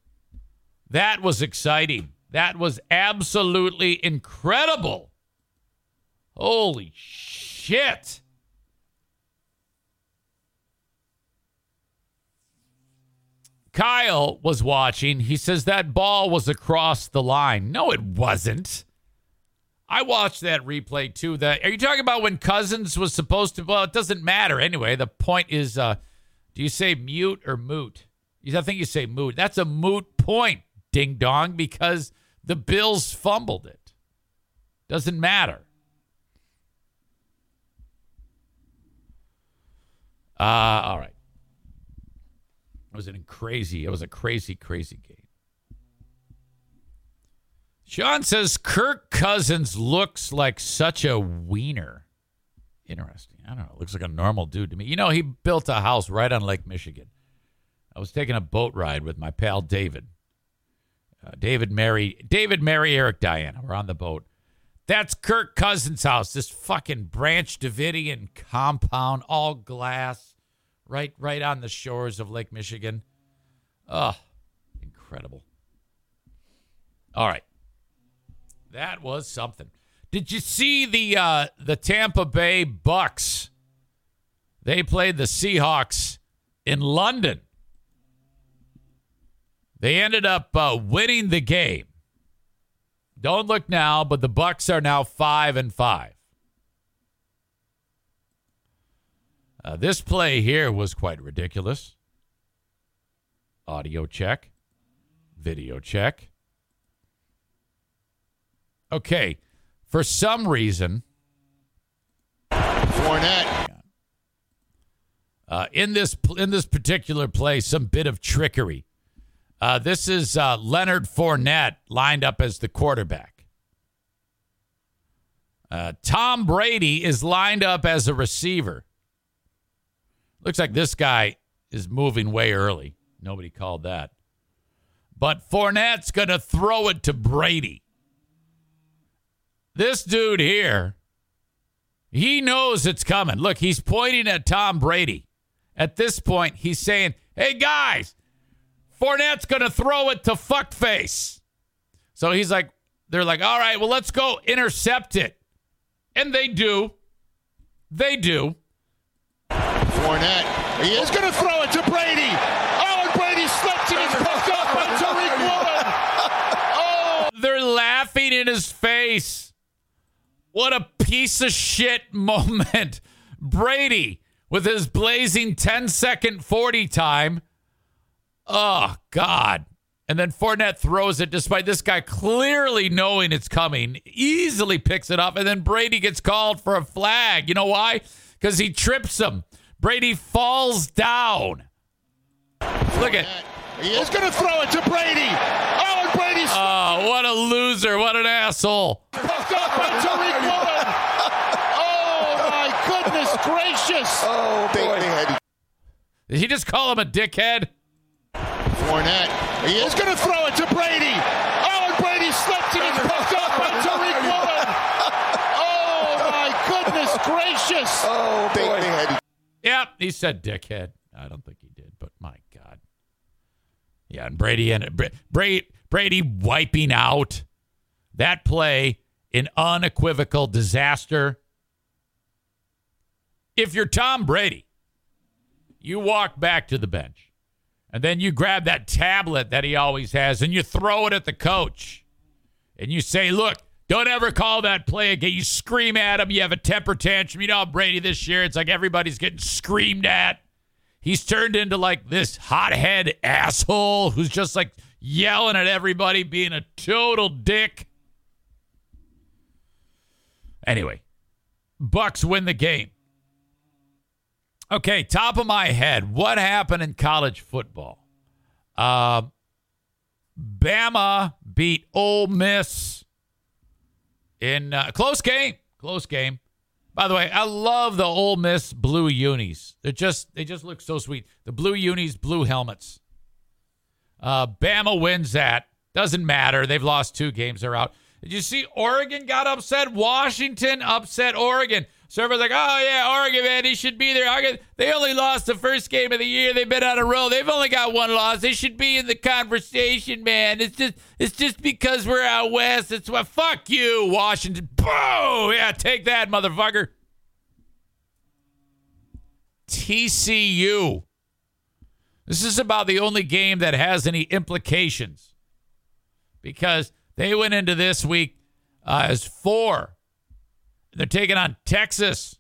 That was exciting. That was absolutely incredible. Holy shit. Kyle was watching. He says that ball was across the line. No, it wasn't. I watched that replay too. That are you talking about when Cousins was supposed to? Well, it doesn't matter anyway. The point is, uh, do you say mute or moot? I think you say moot. That's a moot point, ding dong, because the Bills fumbled it. Doesn't matter. Uh, all right. It was a crazy, it was a crazy, crazy game. Sean says Kirk Cousins looks like such a wiener. Interesting. I don't know. Looks like a normal dude to me. You know, he built a house right on Lake Michigan. I was taking a boat ride with my pal David. Uh, David, Mary, David, Mary, Eric, Diana. We're on the boat. That's Kirk Cousins' house. This fucking Branch Davidian compound, all glass, right, right on the shores of Lake Michigan. Oh, incredible. All right, that was something. Did you see the uh, the Tampa Bay Bucks? They played the Seahawks in London. They ended up uh, winning the game. Don't look now, but the Bucks are now five and five. Uh, this play here was quite ridiculous. Audio check, video check. Okay, for some reason, Fournette. Uh, in this in this particular play, some bit of trickery. Uh, this is uh, Leonard Fournette lined up as the quarterback. Uh, Tom Brady is lined up as a receiver. Looks like this guy is moving way early. Nobody called that. But Fournette's going to throw it to Brady. This dude here, he knows it's coming. Look, he's pointing at Tom Brady. At this point, he's saying, hey, guys, Fournette's going to throw it to fuckface. So he's like, they're like, all right, well, let's go intercept it. And they do. They do. Fournette. He is going to throw it to Brady. Oh, and Brady slips and is picked up by Tariq Woolen. Oh. They're laughing in his face. What a piece of shit moment. Brady with his blazing 10 second 40 time. Oh, God. And then Fournette throws it despite this guy clearly knowing it's coming, easily picks it up, and then Brady gets called for a flag. You know why? Because he trips him. Brady falls down. Look at. He is going to throw it to Brady. Oh, and Brady's Oh, ah, what a loser. What an asshole. picked up by Tariq Woolen. Oh, my goodness gracious. Oh, boy. Did he just call him a dickhead? Fournette. He is going to throw it to Brady. Oh, and Brady slips and it's picked up by Tariq Woolen. Oh, my goodness gracious. Oh, boy. Yep, he said dickhead. I don't think he did, but my God. Yeah, and Brady and Bra- Brady, Brady wiping out that play in unequivocal disaster. If you're Tom Brady, you walk back to the bench and then you grab that tablet that he always has and you throw it at the coach and you say, Look, don't ever call that play again. You scream at him. You have a temper tantrum. You know Brady this year, it's like everybody's getting screamed at. He's turned into like this hothead asshole who's just like yelling at everybody, being a total dick. Anyway, Bucks win the game. Okay, top of my head, what happened in college football? Uh, Bama beat Ole Miss in a close game. Close game. By the way, I love the Ole Miss blue unis. They're just they just look so sweet. The blue unis, blue helmets. Uh, Bama wins that. Doesn't matter. They've lost two games. They're out. Did you see Oregon got upset? Washington upset Oregon. Everyone's like, oh, yeah, Oregon, man, he should be there. Oregon, they only lost the first game of the year. They've been on a roll. They've only got one loss. They should be in the conversation, man. It's just it's just because we're out west. It's what fuck you, Washington. Boo! Yeah, take that, motherfucker. TCU. This is about the only game that has any implications because they went into this week uh, as four. They're taking on Texas.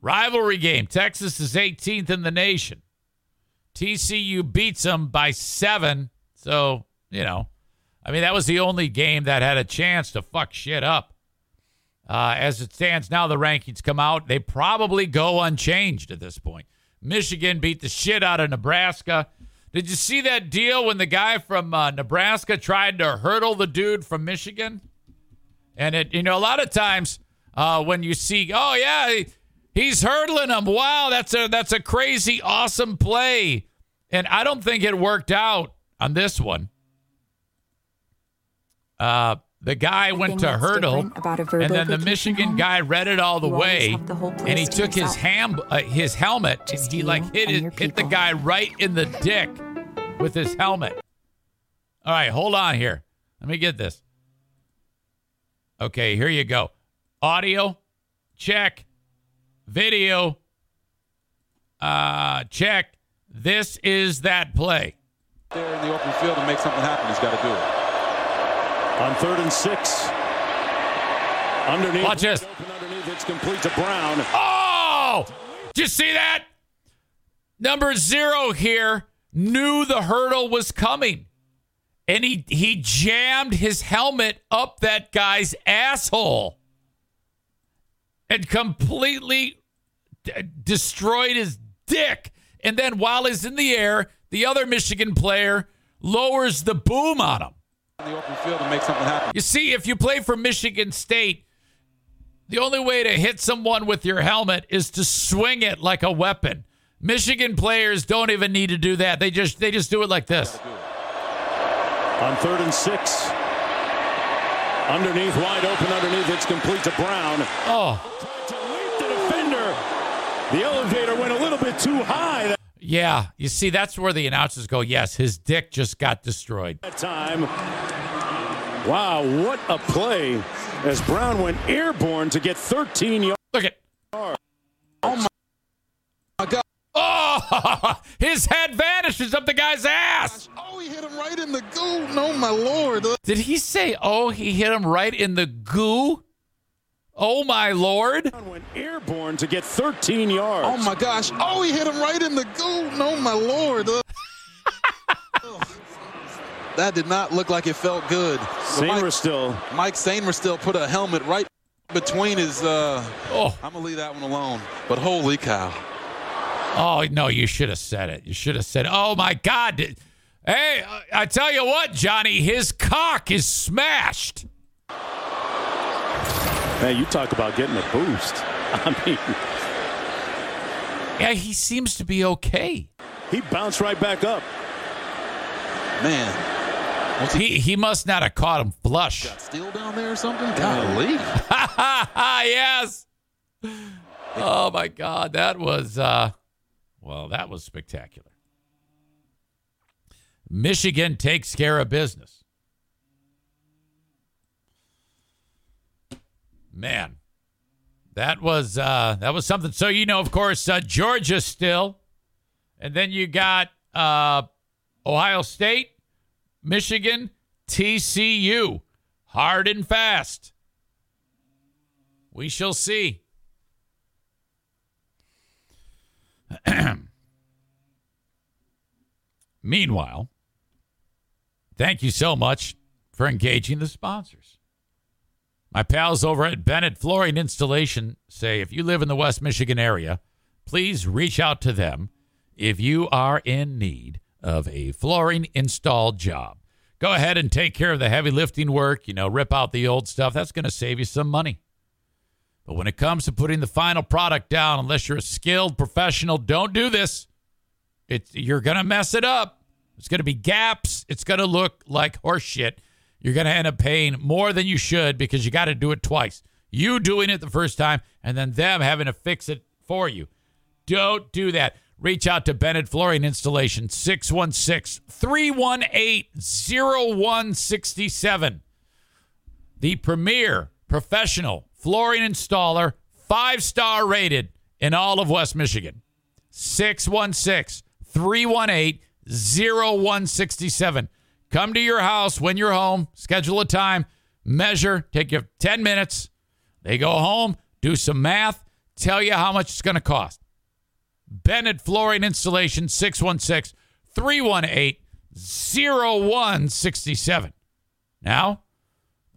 Rivalry game. Texas is 18th in the nation. TCU beats them by seven. So, you know, I mean, that was the only game that had a chance to fuck shit up. Uh, as it stands now, the rankings come out. They probably go unchanged at this point. Michigan beat the shit out of Nebraska. Did you see that deal when the guy from uh, Nebraska tried to hurdle the dude from Michigan? And it, you know, a lot of times uh, when you see, oh yeah, he's hurdling him. Wow, that's a that's a crazy, awesome play. And I don't think it worked out on this one. Uh, the guy went to hurdle, and then the Michigan home, guy read it all the way, the and he to took his ham uh, his helmet and he like hit it hit the guy right in the dick with his helmet. All right, hold on here. Let me get this. Okay, here you go. Audio, check. Video, uh, check. This is that play. there in the open field and make something happen. He's got to do it. On third and six. Underneath. Watch this. Open underneath. It's complete to Brown. Oh, did you see that? Number zero here knew the hurdle was coming, and he he jammed his helmet up that guy's asshole, and completely d- destroyed his dick. And then while he's in the air, the other Michigan player lowers the boom on him. In the open field and make something happen. You see, if you play for Michigan State, the only way to hit someone with your helmet is to swing it like a weapon. Michigan players don't even need to do that. They just they just do it like this. On third and six. Underneath, wide open underneath. It's complete to Brown. Oh, To leap the defender. The elevator went a little bit too high yeah. You see, that's where the announcers go. Yes, his dick just got destroyed. That time. Wow, what a play as Brown went airborne to get 13 yards. Look at. Oh my God. Oh, his head vanishes up the guy's ass. Oh, he hit him right in the goo. No, my lord. Did he say, "Oh, he hit him right in the goo"? Oh my lord! Went airborne to get 13 yards. Oh, my gosh. Oh, he hit him right in the goo. No, my lord. that did not look like it felt good. But Mike, Sainristil. Mike Sainristil put a helmet right between his. Uh, Oh, I'm gonna leave that one alone. But holy cow! Oh no, you should have said it. You should have said, "Oh my God." Hey, I- I tell you what, Johnny, his cock is smashed. Man, you talk about getting a boost. I mean, Yeah, he seems to be okay. he bounced right back up. Man, he He he must not have caught him flush. got steel down there or something? Golly! yes. Oh my God, that was uh, well, that was spectacular. Michigan takes care of business. Man, that was uh, that was something. So you know, of course, uh, Georgia still, and then you got uh, Ohio State, Michigan, TCU, hard and fast. We shall see. Meanwhile, thank you so much for engaging the sponsors. My pals over at Bennett Flooring Installation say if you live in the West Michigan area, please reach out to them if you are in need of a flooring install job. Go ahead and take care of the heavy lifting work, you know, rip out the old stuff. That's going to save you some money. But when it comes to putting the final product down, unless you're a skilled professional, don't do this. It's you're gonna mess it up. It's gonna be gaps. It's gonna look like horse shit. You're gonna end up paying more than you should because you got to do it twice. You doing it the first time and then them having to fix it for you. Don't do that. Reach out to Bennett Flooring Installation 616 318 0167 the premier professional flooring installer, five star rated in all of West Michigan. 616 318 0167. Come to your house when you're home, schedule a time, measure, take you 10 minutes. They go home, do some math, tell you how much it's going to cost. Bennett Flooring Installation 616 318 0167. Now,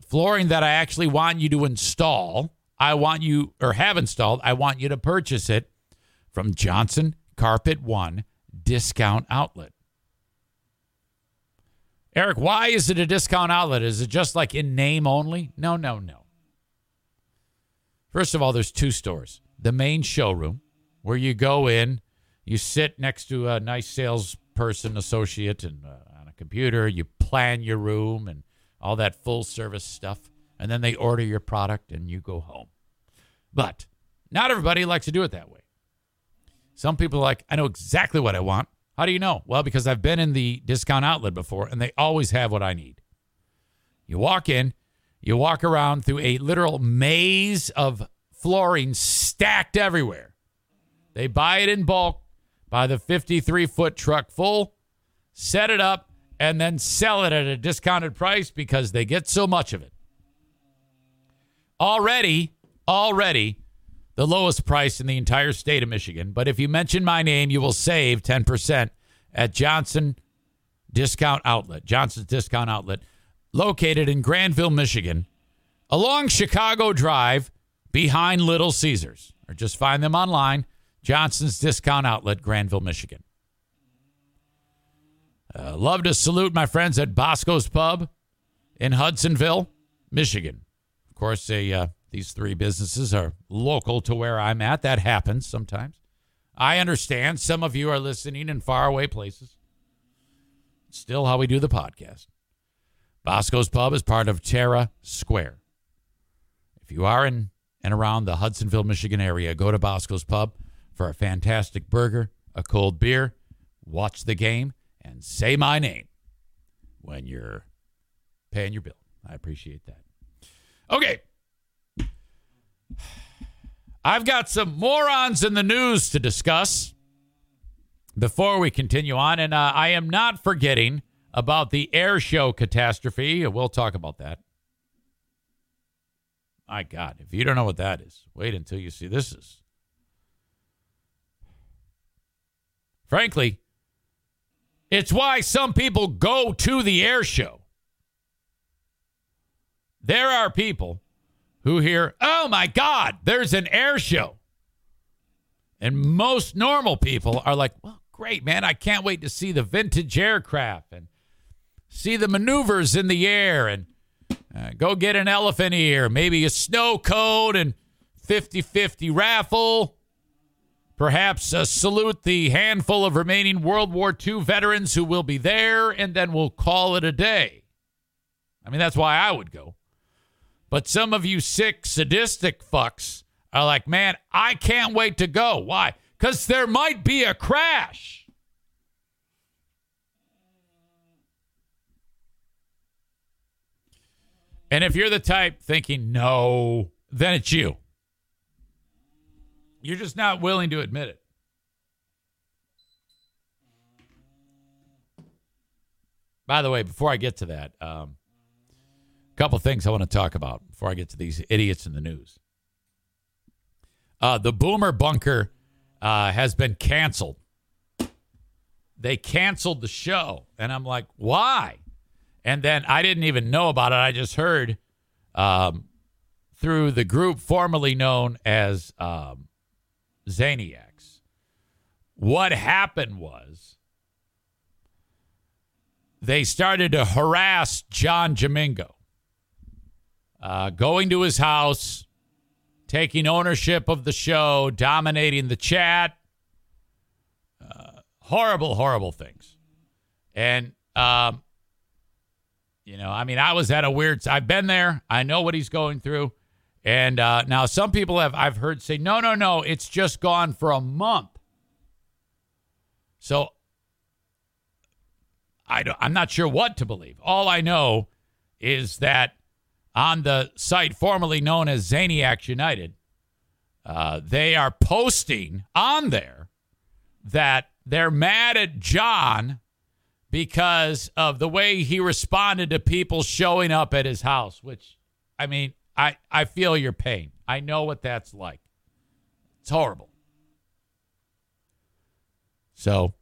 flooring that I actually want you to install, I want you or have installed, I want you to purchase it from Johnson Carpet One Discount Outlet. Eric, why is it a discount outlet? Is it just like in name only? No, no, no. First of all, there's two stores. The main showroom, where you go in, you sit next to a nice salesperson, associate, and uh, on a computer, you plan your room and all that full service stuff, and then they order your product and you go home. But not everybody likes to do it that way. Some people are like, I know exactly what I want. How do you know? Well, because I've been in the discount outlet before and they always have what I need. You walk in, you walk around through a literal maze of flooring stacked everywhere. They buy it in bulk, buy the 53 foot truck full, set it up, and then sell it at a discounted price because they get so much of it. Already, already the lowest price in the entire state of Michigan. But if you mention my name, you will save 10% at Johnson Discount Outlet. Johnson's Discount Outlet, located in Grandville, Michigan, along Chicago Drive behind Little Caesars. Or just find them online, Johnson's Discount Outlet, Grandville, Michigan. Uh, love to salute my friends at Bosco's Pub in Hudsonville, Michigan. Of course, uh, these three businesses are local to where I'm at. That happens sometimes. I understand some of you are listening in faraway places. Still, how we do the podcast. Bosco's Pub is part of Terra Square. If you are in and around the Hudsonville, Michigan area, go to Bosco's Pub for a fantastic burger, a cold beer, watch the game, and say my name when you're paying your bill. I appreciate that. Okay. I've got some morons in the news to discuss before we continue on. And uh, I am not forgetting about the air show catastrophe. We'll talk about that. My God, if you don't know what that is, wait until you see this is. It's why some people go to the air show. There are people who hear, oh my God, there's an air show. And most normal people are like, well, great, man. I can't wait to see the vintage aircraft and see the maneuvers in the air and uh, go get an elephant ear, maybe a snow cone and 50 50 raffle. Perhaps uh, salute the handful of remaining World War II veterans who will be there, and then we'll call it a day. I mean, that's why I would go. But some of you sick, sadistic fucks are like, man, I can't wait to go. Why? Because there might be a crash. And if you're the type thinking no, then it's you. You're just not willing to admit it. By the way, before I get to that, um, a couple things I want to talk about before I get to these idiots in the news. Uh, the Boomer Bunker uh, has been canceled. They canceled the show. And I'm like, why? And then I didn't even know about it. I just heard um, through the group formerly known as um, Zaniacs. What happened was they started to harass John Jamingo, uh, going to his house, taking ownership of the show, dominating the chat. Uh, horrible, horrible things. And, um, you know, I mean, I was at a weird, I've been there. I know what he's going through. And uh, now some people have, I've heard say, no, no, no, it's just gone for a month. So I don't, I'm not sure what to believe. All I know is that on the site formerly known as Zaniacs United, uh, they are posting on there that they're mad at John because of the way he responded to people showing up at his house, which, I mean, I, I feel your pain. I know what that's like. It's horrible. So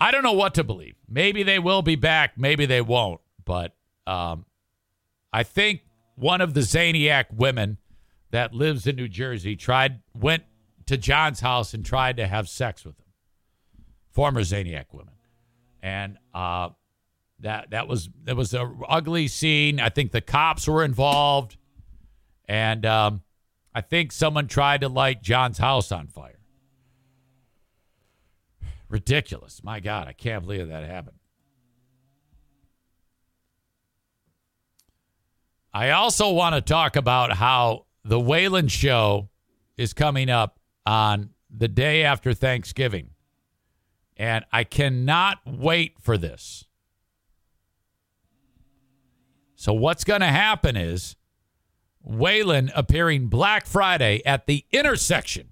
I don't know what to believe. Maybe they will be back. Maybe they won't. But um, I think one of the Zaniac women that lives in New Jersey tried went to John's house and tried to have sex with him. Former Zaniac women, and uh, that that was that was a ugly scene. I think the cops were involved, and um, I think someone tried to light John's house on fire. Ridiculous! My God, I can't believe that happened. I also want to talk about how the Wayland show is coming up on the day after Thanksgiving. And I cannot wait for this. So, what's going to happen is Wayland appearing Black Friday at the intersection.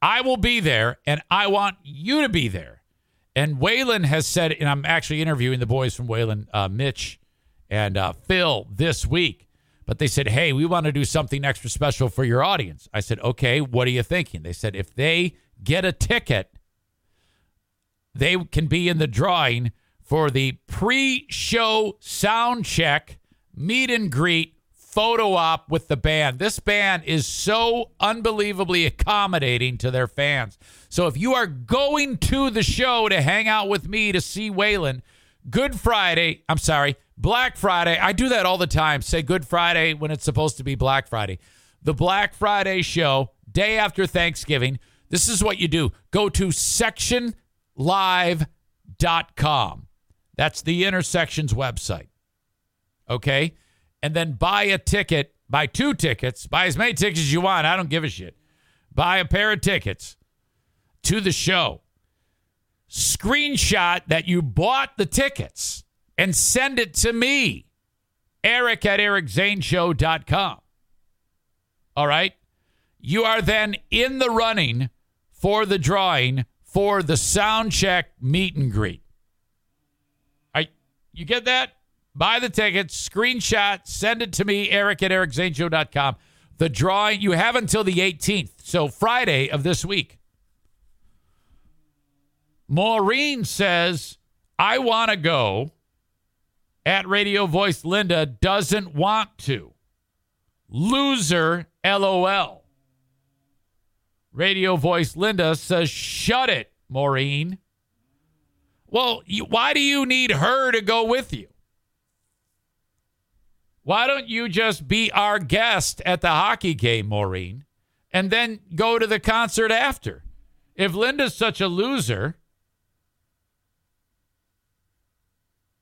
I will be there and I want you to be there. And Wayland has said, and I'm actually interviewing the boys from Wayland, uh, Mitch and uh, Phil, this week. But they said, hey, we want to do something extra special for your audience. I said, okay, what are you thinking? They said, if they get a ticket, they can be in the drawing for the pre show sound check, meet and greet, photo op with the band. This band is so unbelievably accommodating to their fans. So if you are going to the show to hang out with me to see Wayland, Good Friday, I'm sorry, Black Friday. I do that all the time. Say Good Friday when it's supposed to be Black Friday. The Black Friday show, day after Thanksgiving. This is what you do go to sectionlive.com. That's the Intersections website. Okay? And then buy a ticket, buy two tickets, buy as many tickets as you want. I don't give a shit. Buy a pair of tickets to the show. Screenshot that you bought the tickets and send it to me, Eric at ericzaneshow.com. All right? You are then in the running for the drawing for the sound check meet and greet. I, you get that? Buy the tickets, screenshot, send it to me, Eric at ericzaneshow.com. The drawing, you have until the 18th, so Friday of this week. Maureen says, I want to go. At Radio Voice Linda doesn't want to. Loser, LOL. Radio Voice Linda says, Shut it, Maureen. Well, you, why do you need her to go with you? Why don't you just be our guest at the hockey game, Maureen, and then go to the concert after? If Linda's such a loser,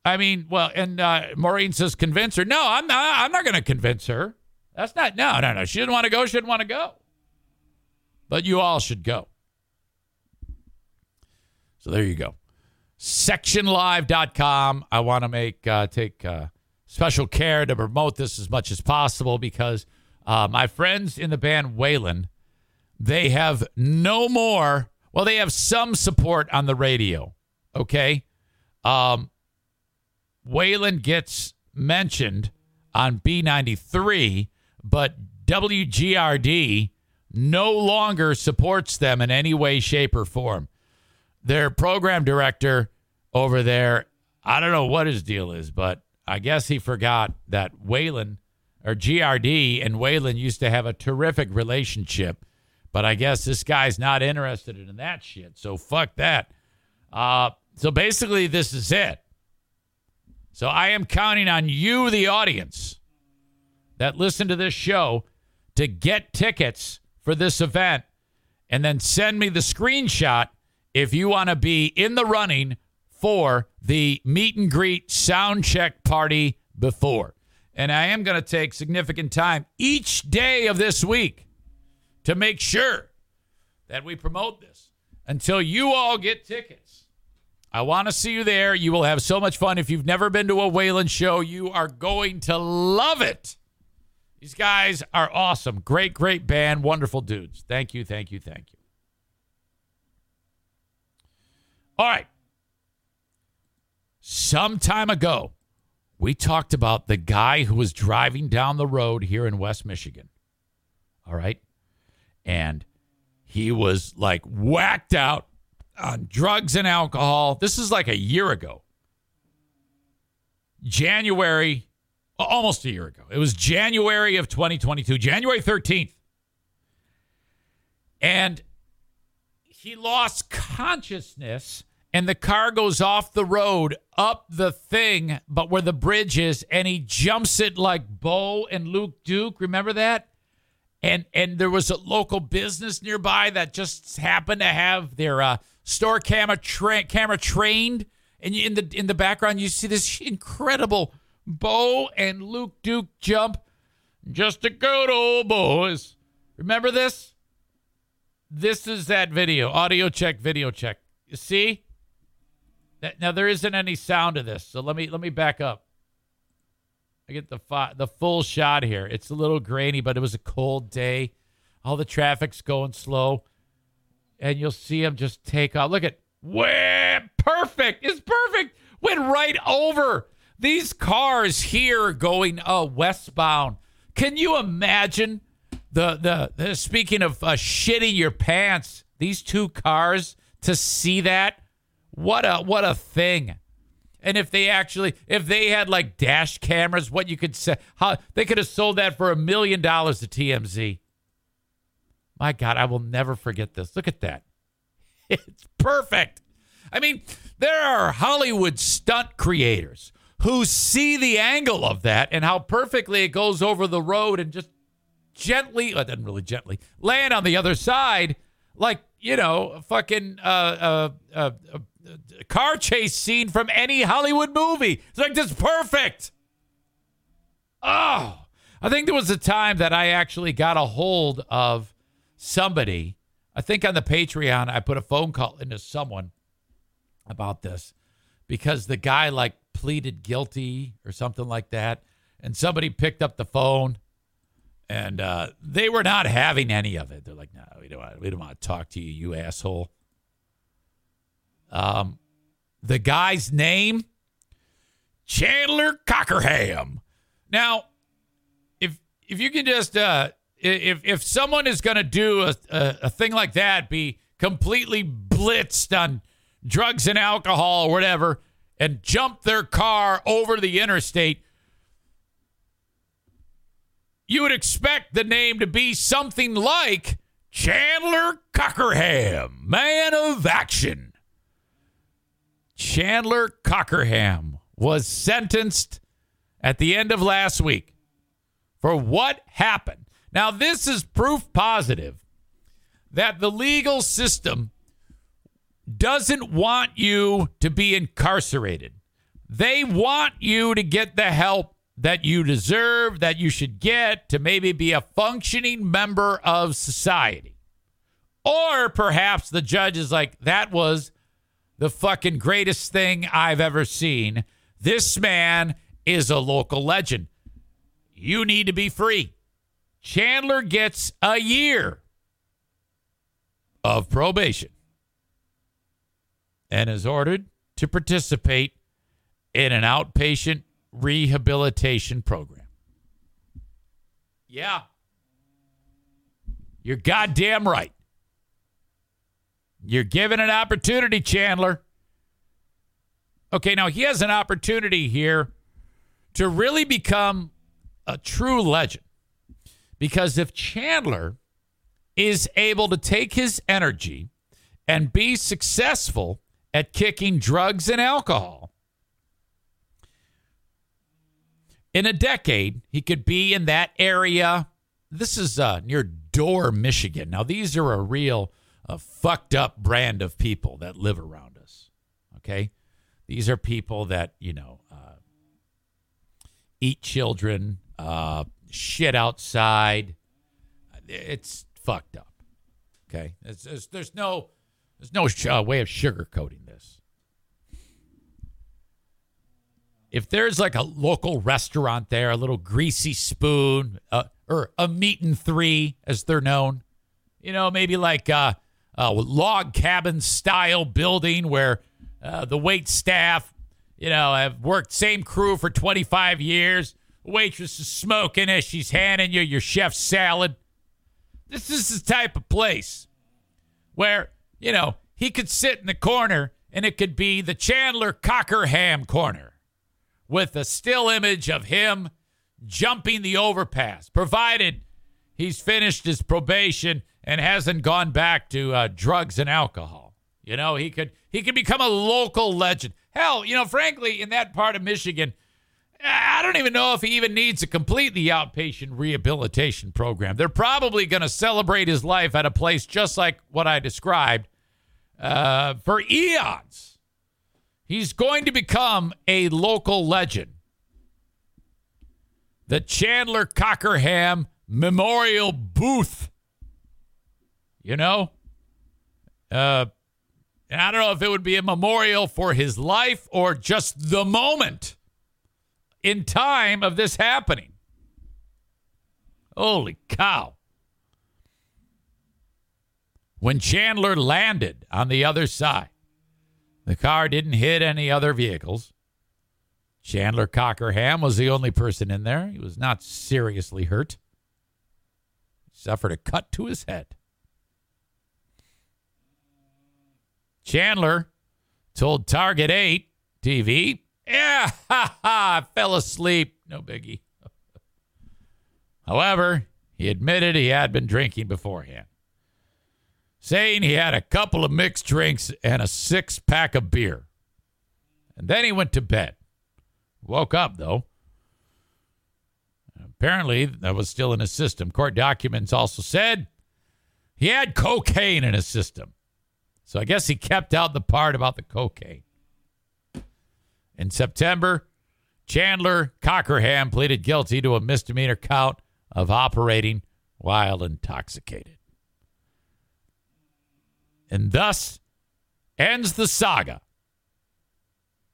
I mean, well, and uh, Maureen says convince her. No, I'm not. I'm not going to convince her. That's not. No, no, no. She didn't want to go. She didn't want to go. But you all should go. So there you go. Sectionlive.com. I want to make uh, take uh, special care to promote this as much as possible because uh, my friends in the band Wayland, they have no more. Well, they have some support on the radio. Okay. Um, Wayland gets mentioned on B93, but WGRD no longer supports them in any way, shape, or form. Their program director over there, I don't know what his deal is, but I guess he forgot that Wayland or GRD and Wayland used to have a terrific relationship. But I guess this guy's not interested in that shit. So fuck that. Uh, so basically, this is it. So I am counting on you, the audience that listen to this show, to get tickets for this event and then send me the screenshot if you want to be in the running for the meet and greet sound check party before. And I am going to take significant time each day of this week to make sure that we promote this until you all get tickets. I want to see you there. You will have so much fun. If you've never been to a Wayland show, you are going to love it. These guys are awesome. Great, great band. Wonderful dudes. Thank you, thank you, thank you. All right. Some time ago, we talked about the guy who was driving down the road here in West Michigan. All right. And he was like whacked out on drugs and alcohol. This is like a year ago. January, almost a year ago. It was January of 2022, January 13th. And he lost consciousness and the car goes off the road up the thing, but where the bridge is, and he jumps it like Bo and Luke Duke. Remember that? And and there was a local business nearby that just happened to have their uh, store camera tra- camera trained, and in the in the background you see this incredible Bo and Luke Duke jump. Just a good old boys. Remember this? This is that video. Audio check, video check. You see? Now there isn't any sound to this, so let me let me back up. I get the fi- the full shot here. It's a little grainy, but it was a cold day. All the traffic's going slow and you'll see him just take off. Look at where perfect. It's perfect. Went right over these cars here going uh, westbound. Can you imagine the the, the speaking of uh, shitting your pants? These two cars to see that. What a what a thing. And if they actually, if they had like dash cameras, what you could say, how they could have sold that for a million dollars to TMZ. My God, I will never forget this. Look at that. It's perfect. I mean, there are Hollywood stunt creators who see the angle of that and how perfectly it goes over the road and just gently, it doesn't really gently, land on the other side like, you know, fucking uh, uh, uh, car chase scene from any Hollywood movie. It's like, this perfect. Oh, I think there was a time that I actually got a hold of somebody, I think on the Patreon, I put a phone call into someone about this because the guy like pleaded guilty or something like that. And somebody picked up the phone and uh, they were not having any of it. They're like, no, we don't want, we don't want to talk to you, you asshole. Um, the guy's name, Chandler Cockerham. Now, if if you can just uh, if if someone is going to do a, a, a thing like that, be completely blitzed on drugs and alcohol or whatever, and jump their car over the interstate, you would expect the name to be something like Chandler Cockerham, man of action. Chandler Cockerham was sentenced at the end of last week for what happened. Now, this is proof positive that the legal system doesn't want you to be incarcerated. They want you to get the help that you deserve, that you should get to maybe be a functioning member of society. Or perhaps the judge is like, that was the fucking greatest thing I've ever seen. This man is a local legend. You need to be free. Chandler gets a year of probation and is ordered to participate in an outpatient rehabilitation program. Yeah. You're goddamn right. You're given an opportunity, Chandler. Okay, now he has an opportunity here to really become a true legend. Because if Chandler is able to take his energy and be successful at kicking drugs and alcohol, in a decade, he could be in that area. This is uh, near Dorr, Michigan. Now, these are a real uh, fucked up brand of people that live around us. Okay? These are people that, you know, uh, eat children, uh, shit outside. It's fucked up. Okay? It's, it's, there's no, there's no sh- uh, way of sugarcoating this. If there's like a local restaurant there, a little greasy spoon, uh, or a meat and three, as they're known, you know, maybe like uh, a log cabin style building where uh, the wait staff, you know, have worked same crew for 25 years. Waitress is smoking as she's handing you your chef's salad. This is the type of place where, you know, he could sit in the corner and it could be the Chandler Cockerham corner with a still image of him jumping the overpass, provided he's finished his probation and hasn't gone back to uh, drugs and alcohol. You know, he could he could become a local legend. Hell, you know, frankly, in that part of Michigan, I don't even know if he even needs to complete the outpatient rehabilitation program. They're probably going to celebrate his life at a place just like what I described uh, for eons. He's going to become a local legend. The Chandler Cockerham Memorial Booth. You know? Uh, and I don't know if it would be a memorial for his life or just the moment in time of this happening. Holy cow. When Chandler landed on the other side, the car didn't hit any other vehicles. Chandler Cockerham was the only person in there. He was not seriously hurt. He suffered a cut to his head. Chandler told Target 8 TV, Yeah, ha ha, I fell asleep. No biggie. However, he admitted he had been drinking beforehand saying he had a couple of mixed drinks and a six pack of beer. And then he went to bed. Woke up, though. Apparently, that was still in his system. Court documents also said he had cocaine in his system. So I guess he kept out the part about the cocaine. In September, Chandler Cockerham pleaded guilty to a misdemeanor count of operating while intoxicated. And thus ends the saga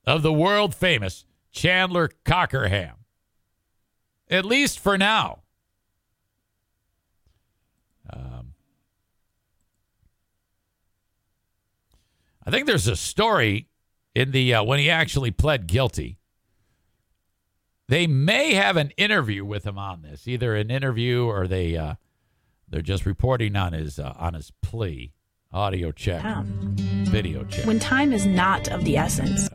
of the world famous Chandler Cockerham. At least for now. I think there's a story in the uh, when he actually pled guilty. They may have an interview with him on this, either an interview or they uh, they're just reporting on his uh, on his plea. Audio check. Video check. When time is not of the essence.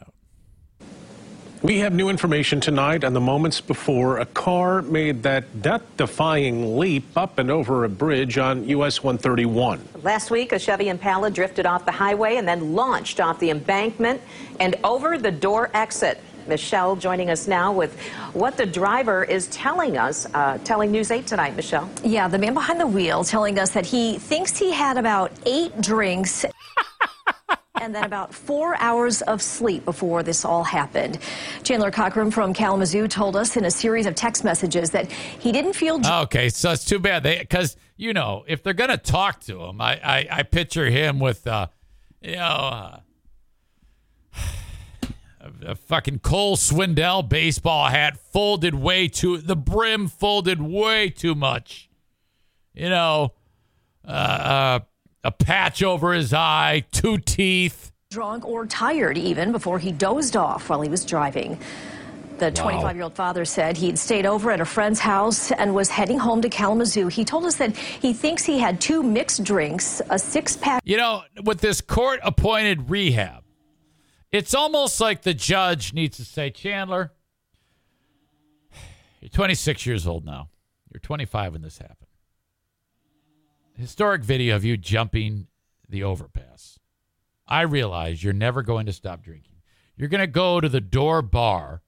We have new information tonight on the moments before a car made that death defying leap up and over a bridge on US 131. Last week, a Chevy Impala drifted off the highway and then launched off the embankment and over the Dorr exit. Michelle joining us now with what the driver is telling us, uh, telling News 8 tonight, Michelle. Yeah, the man behind the wheel telling us that he thinks he had about eight drinks. And then about four hours of sleep before this all happened. Chandler Cochran from Kalamazoo told us in a series of text messages that he didn't feel. Okay, so it's too bad because you know if they're gonna talk to him, I I, I picture him with uh, you know. Uh, a, a fucking Cole Swindell baseball hat folded way too the brim folded way too much. You know, uh, uh, a patch over his eye, two teeth. Drunk or tired even before he dozed off while he was driving. The 25 year old father said he'd stayed over at a friend's house and was heading home to Kalamazoo. He told us that he thinks he had two mixed drinks, a six pack. You know, with this court appointed rehab, it's almost like the judge needs to say, Chandler, you're 26 years old now. You're 25 when this happened. Historic video of you jumping the overpass. I realize you're never going to stop drinking. You're going to go to the Dorr bar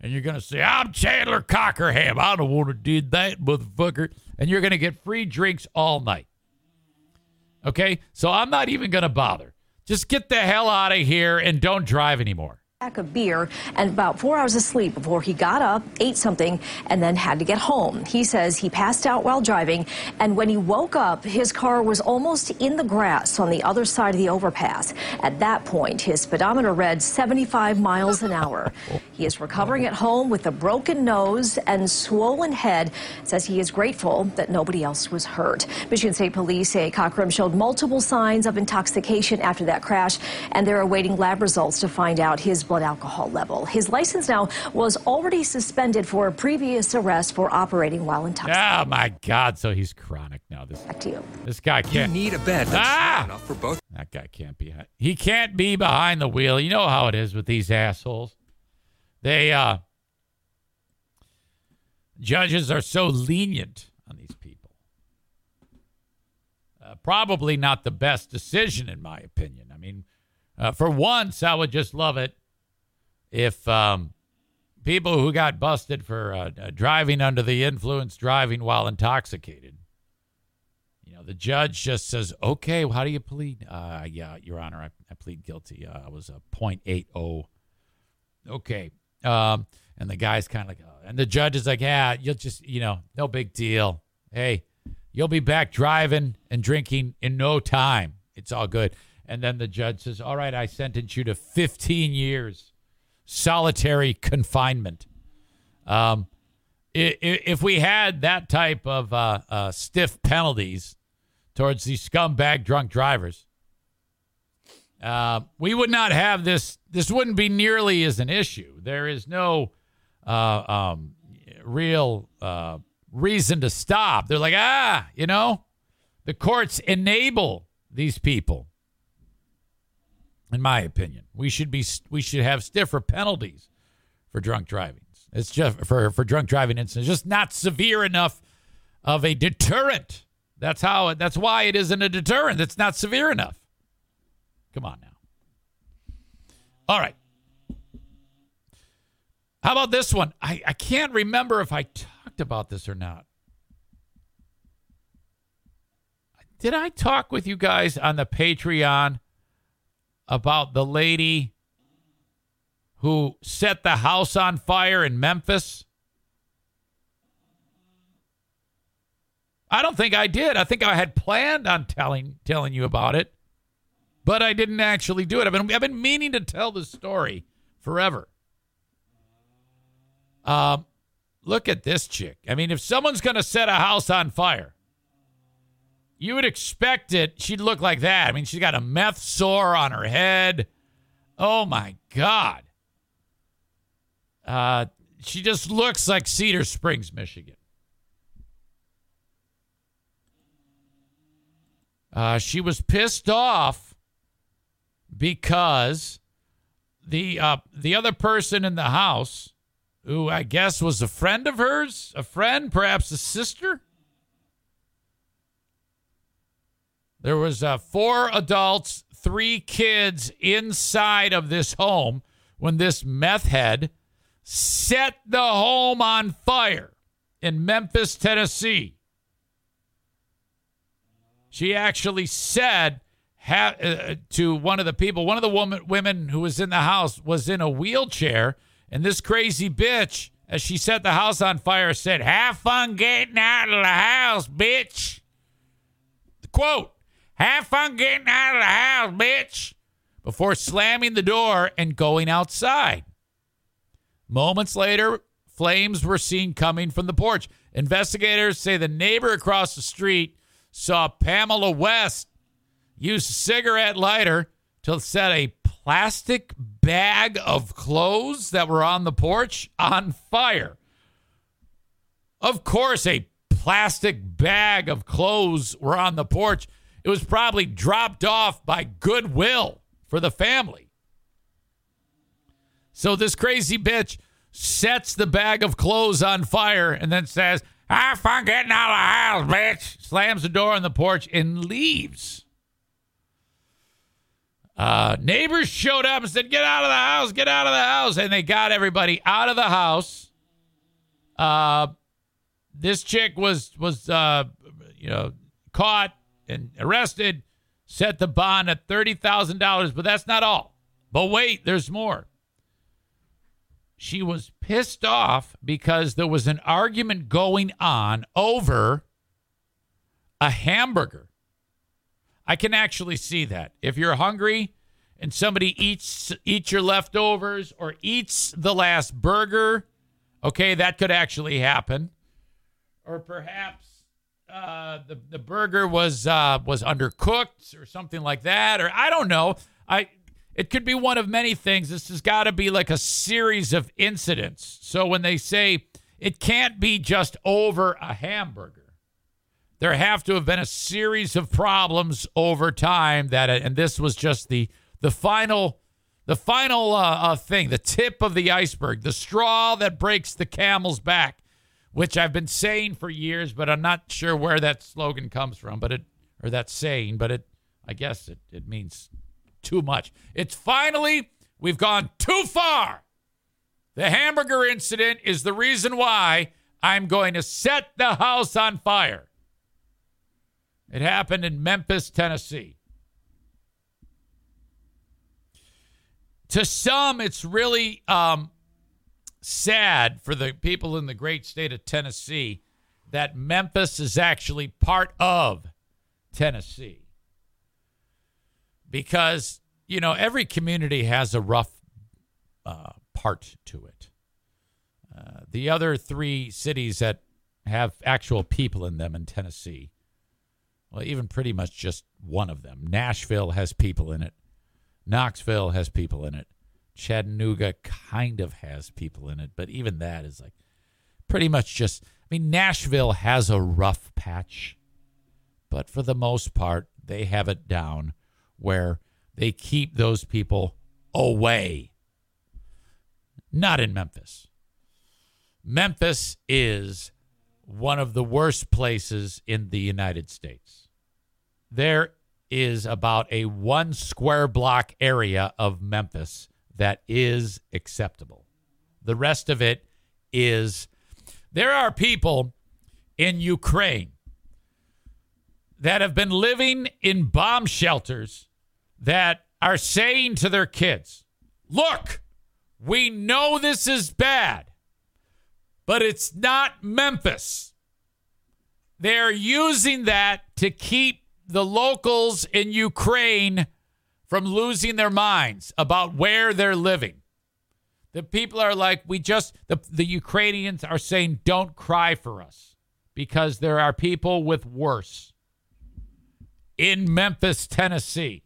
and you're going to say, I'm Chandler Cockerham. I don't want to do that, motherfucker. And you're going to get free drinks all night. Okay? So I'm not even going to bother. Just get the hell out of here and don't drive anymore pack of beer and about four hours of sleep before he got up, ate something, and then had to get home. He says he passed out while driving, and when he woke up, his car was almost in the grass on the other side of the overpass. At that point, his speedometer read 75 miles an hour. He is recovering at home with a broken nose and swollen head. Says he is grateful that nobody else was hurt. Michigan State Police say Cochran showed multiple signs of intoxication after that crash, and they're awaiting lab results to find out his blood alcohol level. His license now was already suspended for a previous arrest for operating while intoxicated. Oh my God! So he's chronic now. This Back to you. this guy can't. You need a bed Ah! strong enough for both. That guy can't be. He can't be behind the wheel. You know how it is with these assholes. They uh judges are so lenient on these people. Uh, probably not the best decision, in my opinion. I mean, uh, for once, I would just love it if um, people who got busted for uh, uh, driving under the influence, driving while intoxicated. You know, the judge just says, "Okay, well, how do you plead?" Uh, yeah, Your Honor, I, I plead guilty. Uh, I was a .80. Okay, um, and the guy's kind of like, uh, and the judge is like, "Yeah, you'll just, you know, no big deal. Hey, you'll be back driving and drinking in no time. It's all good." And then the judge says, "All right, I sentence you to 15 years solitary confinement." Um, if we had that type of uh, uh, stiff penalties towards these scumbag drunk drivers, uh, we would not have this. This wouldn't be nearly as an issue. There is no uh, um, real uh, reason to stop. They're like, ah, you know, the courts enable these people. In my opinion, we should be we should have stiffer penalties for drunk driving. It's just for for drunk driving incidents, just not severe enough of a deterrent. That's how. That's why it isn't a deterrent. It's not severe enough. Come on now. All right. How about this one? I, I can't remember if I talked about this or not. Did I talk with you guys on the Patreon about the lady who set the house on fire in Memphis? I don't think I did. I think I had planned on telling telling you about it, but I didn't actually do it. I've been I've been meaning to tell this story forever. Um, look at this chick. I mean, if someone's going to set a house on fire, you would expect it. She'd look like that. I mean, she's got a meth sore on her head. Oh my god. Uh, she just looks like Cedar Springs, Michigan. Uh, she was pissed off because the uh, the other person in the house, who I guess was a friend of hers, a friend, perhaps a sister. There was uh, four adults, three kids inside of this home when this meth head set the home on fire in Memphis, Tennessee. She actually said ha- uh, to one of the people, one of the woman, women who was in the house was in a wheelchair, and this crazy bitch, as she set the house on fire, said, "Have fun getting out of the house, bitch." The quote: "Have fun getting out of the house, bitch," before slamming the door and going outside. Moments later, flames were seen coming from the porch. Investigators say the neighbor across the street saw Pamela West use a cigarette lighter to set a plastic bag of clothes that were on the porch on fire. Of course, a plastic bag of clothes were on the porch. It was probably dropped off by goodwill for the family. So this crazy bitch sets the bag of clothes on fire and then says, Have fun getting out of the house, bitch. Slams the door on the porch and leaves. Uh, neighbors showed up and said, Get out of the house, get out of the house. And they got everybody out of the house. Uh, this chick was, was uh, you know, caught and arrested, set the bond at $30,000, but that's not all. But wait, there's more. She was pissed off because there was an argument going on over a hamburger. I can actually see that. If you're hungry and somebody eats eats your leftovers or eats the last burger, okay, that could actually happen. Or perhaps uh, the the burger was uh, was undercooked or something like that, or I don't know. I it could be one of many things. This has got to be like a series of incidents. So when they say it can't be just over a hamburger, there have to have been a series of problems over time that, and this was just the the final the final uh, uh, thing, the tip of the iceberg, the straw that breaks the camel's back, which I've been saying for years, but I'm not sure where that slogan comes from, but it or that saying, but it I guess it, it means too much. It's finally, we've gone too far. The hamburger incident is the reason why I'm going to set the house on fire. It happened in Memphis, Tennessee. To some, it's really um, sad for the people in the great state of Tennessee that Memphis is actually part of Tennessee because you know every community has a rough uh, part to it. Uh, the other three cities that have actual people in them in Tennessee, well, even pretty much just one of them. Nashville has people in it. Knoxville has people in it. Chattanooga kind of has people in it, but even that is like pretty much just. I mean, Nashville has a rough patch, but for the most part, they have it down where they keep those people away. Not in Memphis. Memphis is one of the worst places in the United States. There is about a one square block area of Memphis that is acceptable. The rest of it is there are people in Ukraine that have been living in bomb shelters that are saying to their kids, look, we know this is bad, but it's not Memphis. They're using that to keep the locals in Ukraine from losing their minds about where they're living. The people are like, we just, the, the Ukrainians are saying, don't cry for us because there are people with worse in Memphis, Tennessee.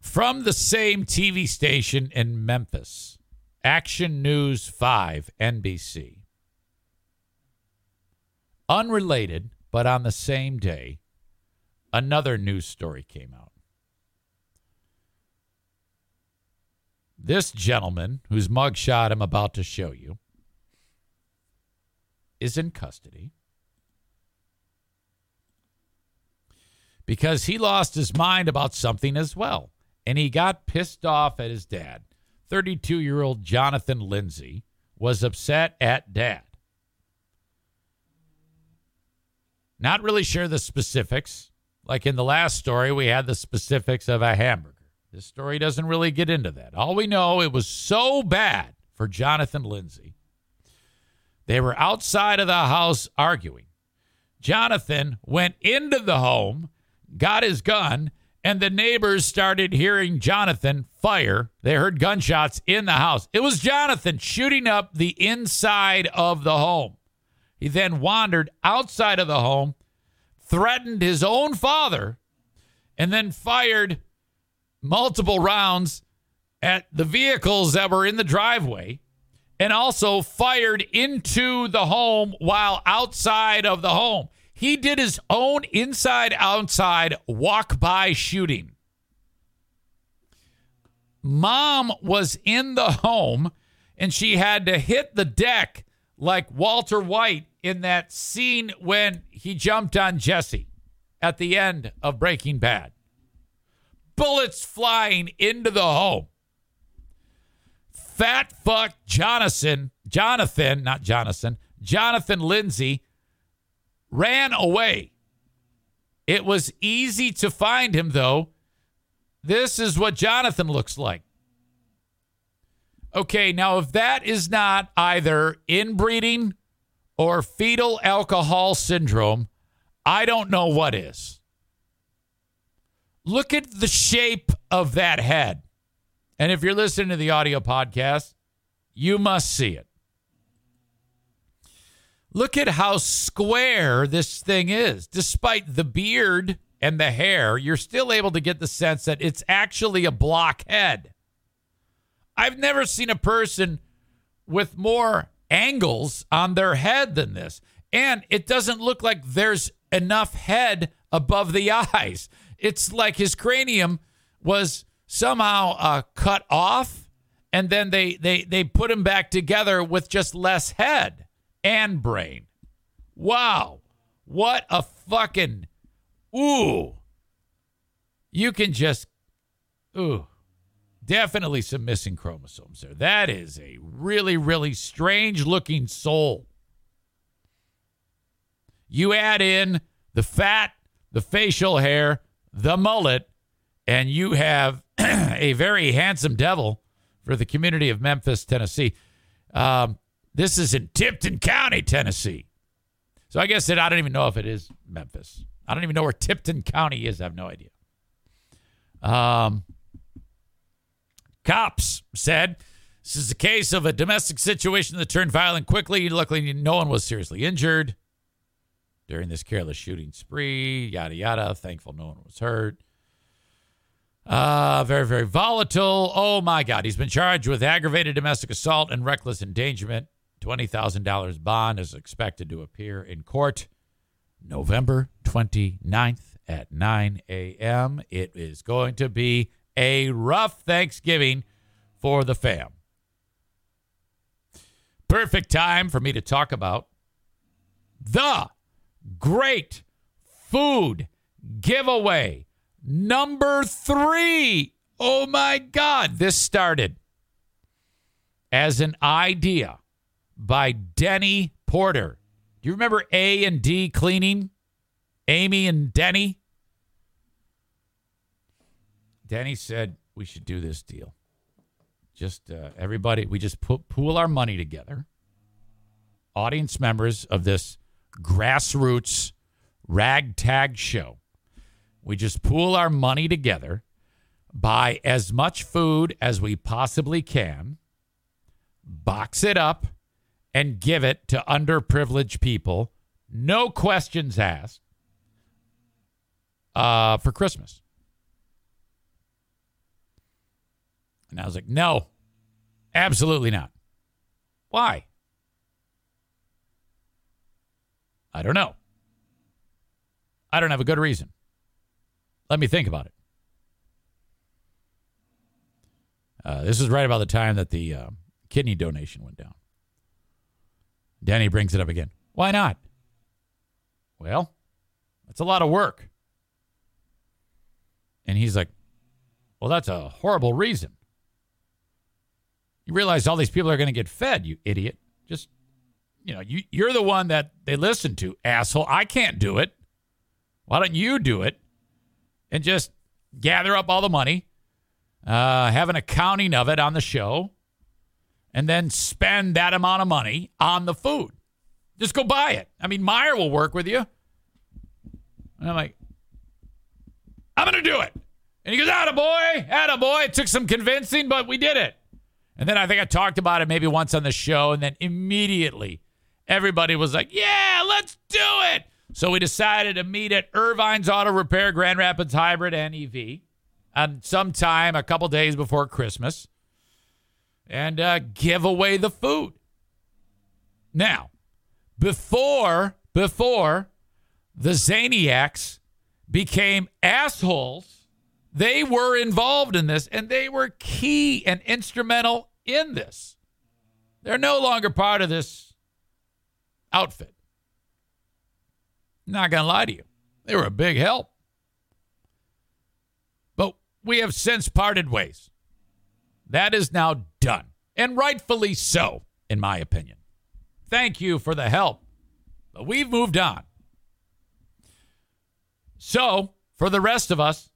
From the same TV station in Memphis, Action News 5, NBC. Unrelated, but on the same day, another news story came out. This gentleman, whose mugshot I'm about to show you, is in custody because he lost his mind about something as well. And he got pissed off at his dad. 32 year old Jonathan Lindsay was upset at dad. Not really sure the specifics. Like in the last story, we had the specifics of a hamburger. This story doesn't really get into that. All we know, it was so bad for Jonathan Lindsay. They were outside of the house arguing. Jonathan went into the home, got his gun, and the neighbors started hearing Jonathan fire. They heard gunshots in the house. It was Jonathan shooting up the inside of the home. He then wandered outside of the home, threatened his own father, and then fired multiple rounds at the vehicles that were in the driveway and also fired into the home while outside of the home. He did his own inside outside walk by shooting. Mom was in the home and she had to hit the deck like Walter White in that scene when he jumped on Jesse at the end of Breaking Bad. Bullets flying into the home. Fat fuck Jonathan, Jonathan, not Jonathan, Jonathan Lindsay ran away. It was easy to find him, though. This is what Jonathan looks like. Okay, now if that is not either inbreeding or fetal alcohol syndrome, I don't know what is. Look at the shape of that head. And if you're listening to the audio podcast, you must see it. Look at how square this thing is. Despite the beard and the hair, you're still able to get the sense that it's actually a block head. I've never seen a person with more angles on their head than this. And it doesn't look like there's enough head above the eyes. It's like his cranium was somehow uh, cut off and then they, they, they put him back together with just less head and brain. Wow. What a fucking ooh. You can just ooh. Definitely some missing chromosomes there. That is a really, really strange looking soul. You add in the fat, the facial hair, the mullet, and you have a very handsome devil for the community of Memphis, Tennessee. Um, this is in Tipton County, Tennessee. So I guess that I don't even know if it is Memphis. I don't even know where Tipton County is. I have no idea. Um, cops said this is a case of a domestic situation that turned violent quickly. Luckily, no one was seriously injured during this careless shooting spree. Yada yada. Thankful no one was hurt. Uh, very, very volatile. Oh my God. He's been charged with aggravated domestic assault and reckless endangerment. $20,000 bond is expected to appear in court November 29th at 9 a.m. It is going to be a rough Thanksgiving for the fam. Perfect time for me to talk about the great food giveaway number three. Oh my God. This started as an idea by Denny Porter. Do you remember A and D cleaning? Amy and Denny? Denny said we should do this deal. Just uh, everybody, we just put, pool our money together. Audience members of this grassroots ragtag show. We just pool our money together, buy as much food as we possibly can, box it up, and give it to underprivileged people, no questions asked, uh, for Christmas. And I was like, no, absolutely not. Why? I don't know. I don't have a good reason. let me think about it. Uh, this is right about the time that the uh, kidney donation went down. Danny brings it up again. Why not? Well, that's a lot of work. And he's like, Well, that's a horrible reason. You realize all these people are going to get fed, you idiot. Just, you know, you, you're the one that they listen to, asshole. I can't do it. Why don't you do it and just gather up all the money, uh, have an accounting of it on the show, and then spend that amount of money on the food? Just go buy it. I mean, Meijer will work with you. And I'm like, I'm going to do it. And he goes, Atta boy, Atta boy. It took some convincing, but we did it. And then I think I talked about it maybe once on the show. And then immediately everybody was like, yeah, let's do it. So we decided to meet at Irvine's Auto Repair Grand Rapids Hybrid NEV on sometime a couple days before Christmas and uh, give away the food. Now, before before the Zaniacs became assholes, they were involved in this and they were key and instrumental in this. They're no longer part of this outfit. Not going to lie to you. They were a big help. But we have since parted ways. That is now done. And rightfully so, in my opinion. Thank you for the help. But we've moved on. So, for the rest of us,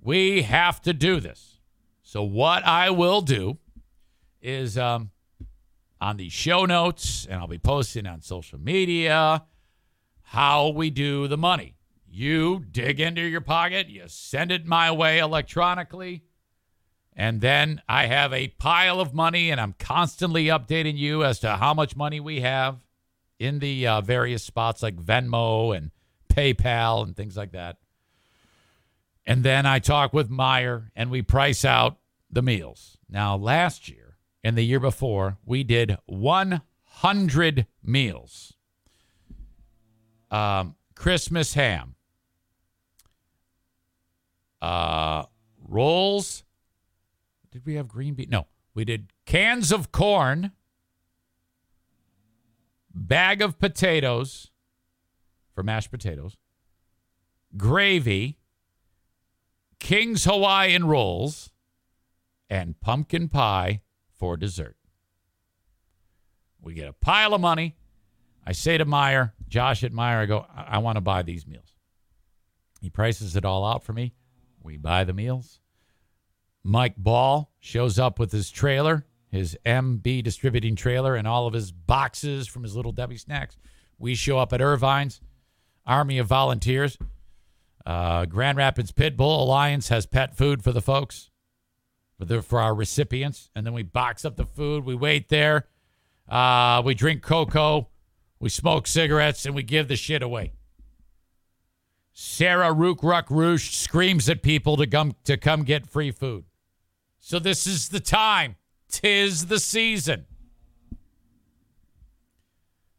we have to do this. So, what I will do is um, on the show notes, and I'll be posting on social media how we do the money. You dig into your pocket, you send it my way electronically, and then I have a pile of money, and I'm constantly updating you as to how much money we have in the uh, various spots like Venmo and PayPal and things like that. And then I talk with Meijer and we price out the meals. Now, last year and the year before, we did 100 meals. Um, Christmas ham, uh, rolls. Did we have green bean? No, we did cans of corn, bag of potatoes for mashed potatoes, gravy, King's Hawaiian rolls, and pumpkin pie for dessert. We get a pile of money. I say to Meijer, Josh at Meijer, I go, I, I want to buy these meals. He prices it all out for me. We buy the meals. Mike Ball shows up with his trailer, his MB distributing trailer, and all of his boxes from his little Debbie snacks. We show up at Irvine's, Army of Volunteers. Uh, Grand Rapids Pit Bull Alliance has pet food for the folks, for, our recipients. And then we box up the food. We wait there. Uh, we drink cocoa. We smoke cigarettes and we give the shit away. Sarah Rook Ruck Roosh screams at people to come to come get free food. So this is the time. Tis the season.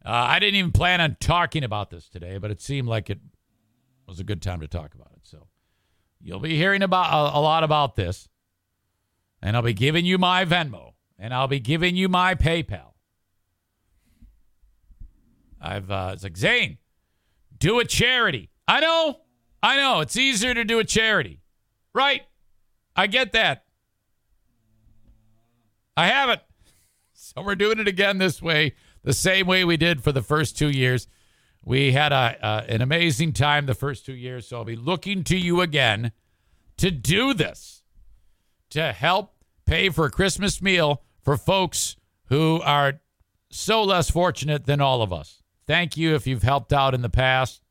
Uh, I didn't even plan on talking about this today, but it seemed like it was a good time to talk about it. So you'll be hearing about a, a lot about this, and I'll be giving you my Venmo, and I'll be giving you my PayPal. I've uh, it's like Zane, do a charity. I know, I know. It's easier to do a charity, right? I get that. I haven't. So we're doing it again this way, the same way we did for the first two years. We had a, uh, an amazing time the first two years, so I'll be looking to you again to do this, to help pay for a Christmas meal for folks who are so less fortunate than all of us. Thank you if you've helped out in the past,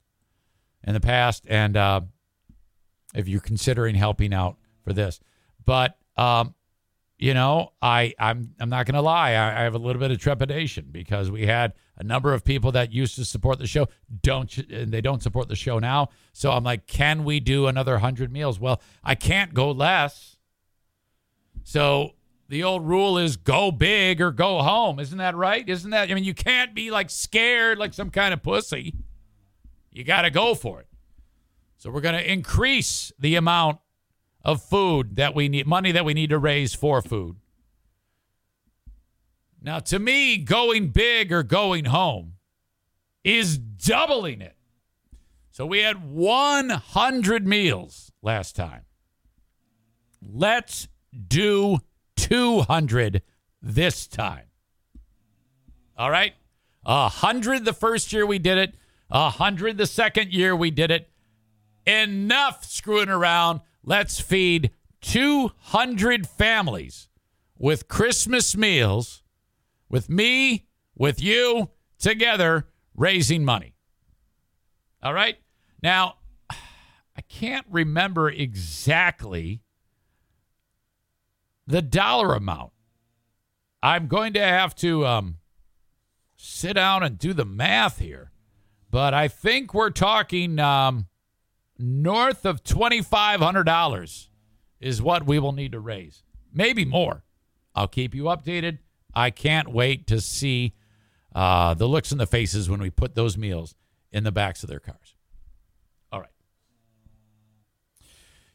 in the past, and uh, if you're considering helping out for this. But um, you know, I I'm I'm not to lie. I, I, have a little bit of trepidation because we had a number of people that used to support the show don't and they don't support the show now. So I'm like, can we do another hundred meals? Well, I can't go less. So the old rule is go big or go home. Isn't that right? Isn't that? I mean, you can't be like scared like some kind of pussy. You got to go for it. So we're going to increase the amount of food that we need, money that we need to raise for food. Now, to me, going big or going home is doubling it. So we had 100 meals last time. Let's do 200 this time. All right? A hundred the first year we did it. A hundred the second year we did it. Enough screwing around. Let's feed 200 families with Christmas meals with me, with you, together, raising money. All right? Now, I can't remember exactly the dollar amount. I'm going to have to um, sit down and do the math here, but I think we're talking um, north of $2,500 is what we will need to raise. Maybe more. I'll keep you updated. I can't wait to see uh, the looks in the faces when we put those meals in the backs of their cars. All right.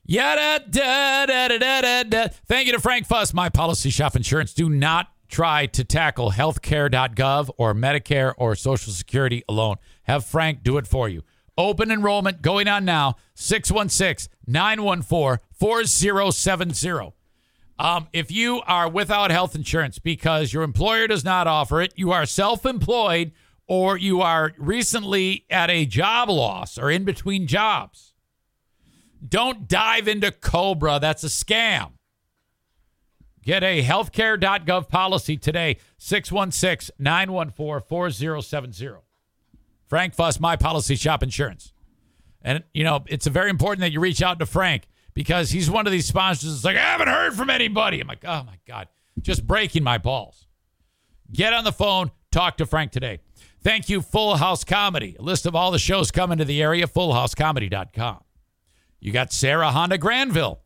Yada da da da da da. Thank you to Frank Fuss, My Policy Shop Insurance. Do not try to tackle healthcare.gov or Medicare or Social Security alone. Have Frank do it for you. Open enrollment going on now 616 914 4070. Um, if you are without health insurance because your employer does not offer it, you are self employed, or you are recently at a job loss or in between jobs, don't dive into Cobra. That's a scam. Get a healthcare.gov policy today, 616 914 4070. Frank Fuss, My Policy Shop Insurance. And, you know, it's very important that you reach out to Frank because he's one of these sponsors that's like, I haven't heard from anybody. I'm like, oh my God, just breaking my balls. Get on the phone, talk to Frank today. Thank you, Full House Comedy. A list of all the shows coming to the area, fullhousecomedy.com. You got Serra Honda Grandville.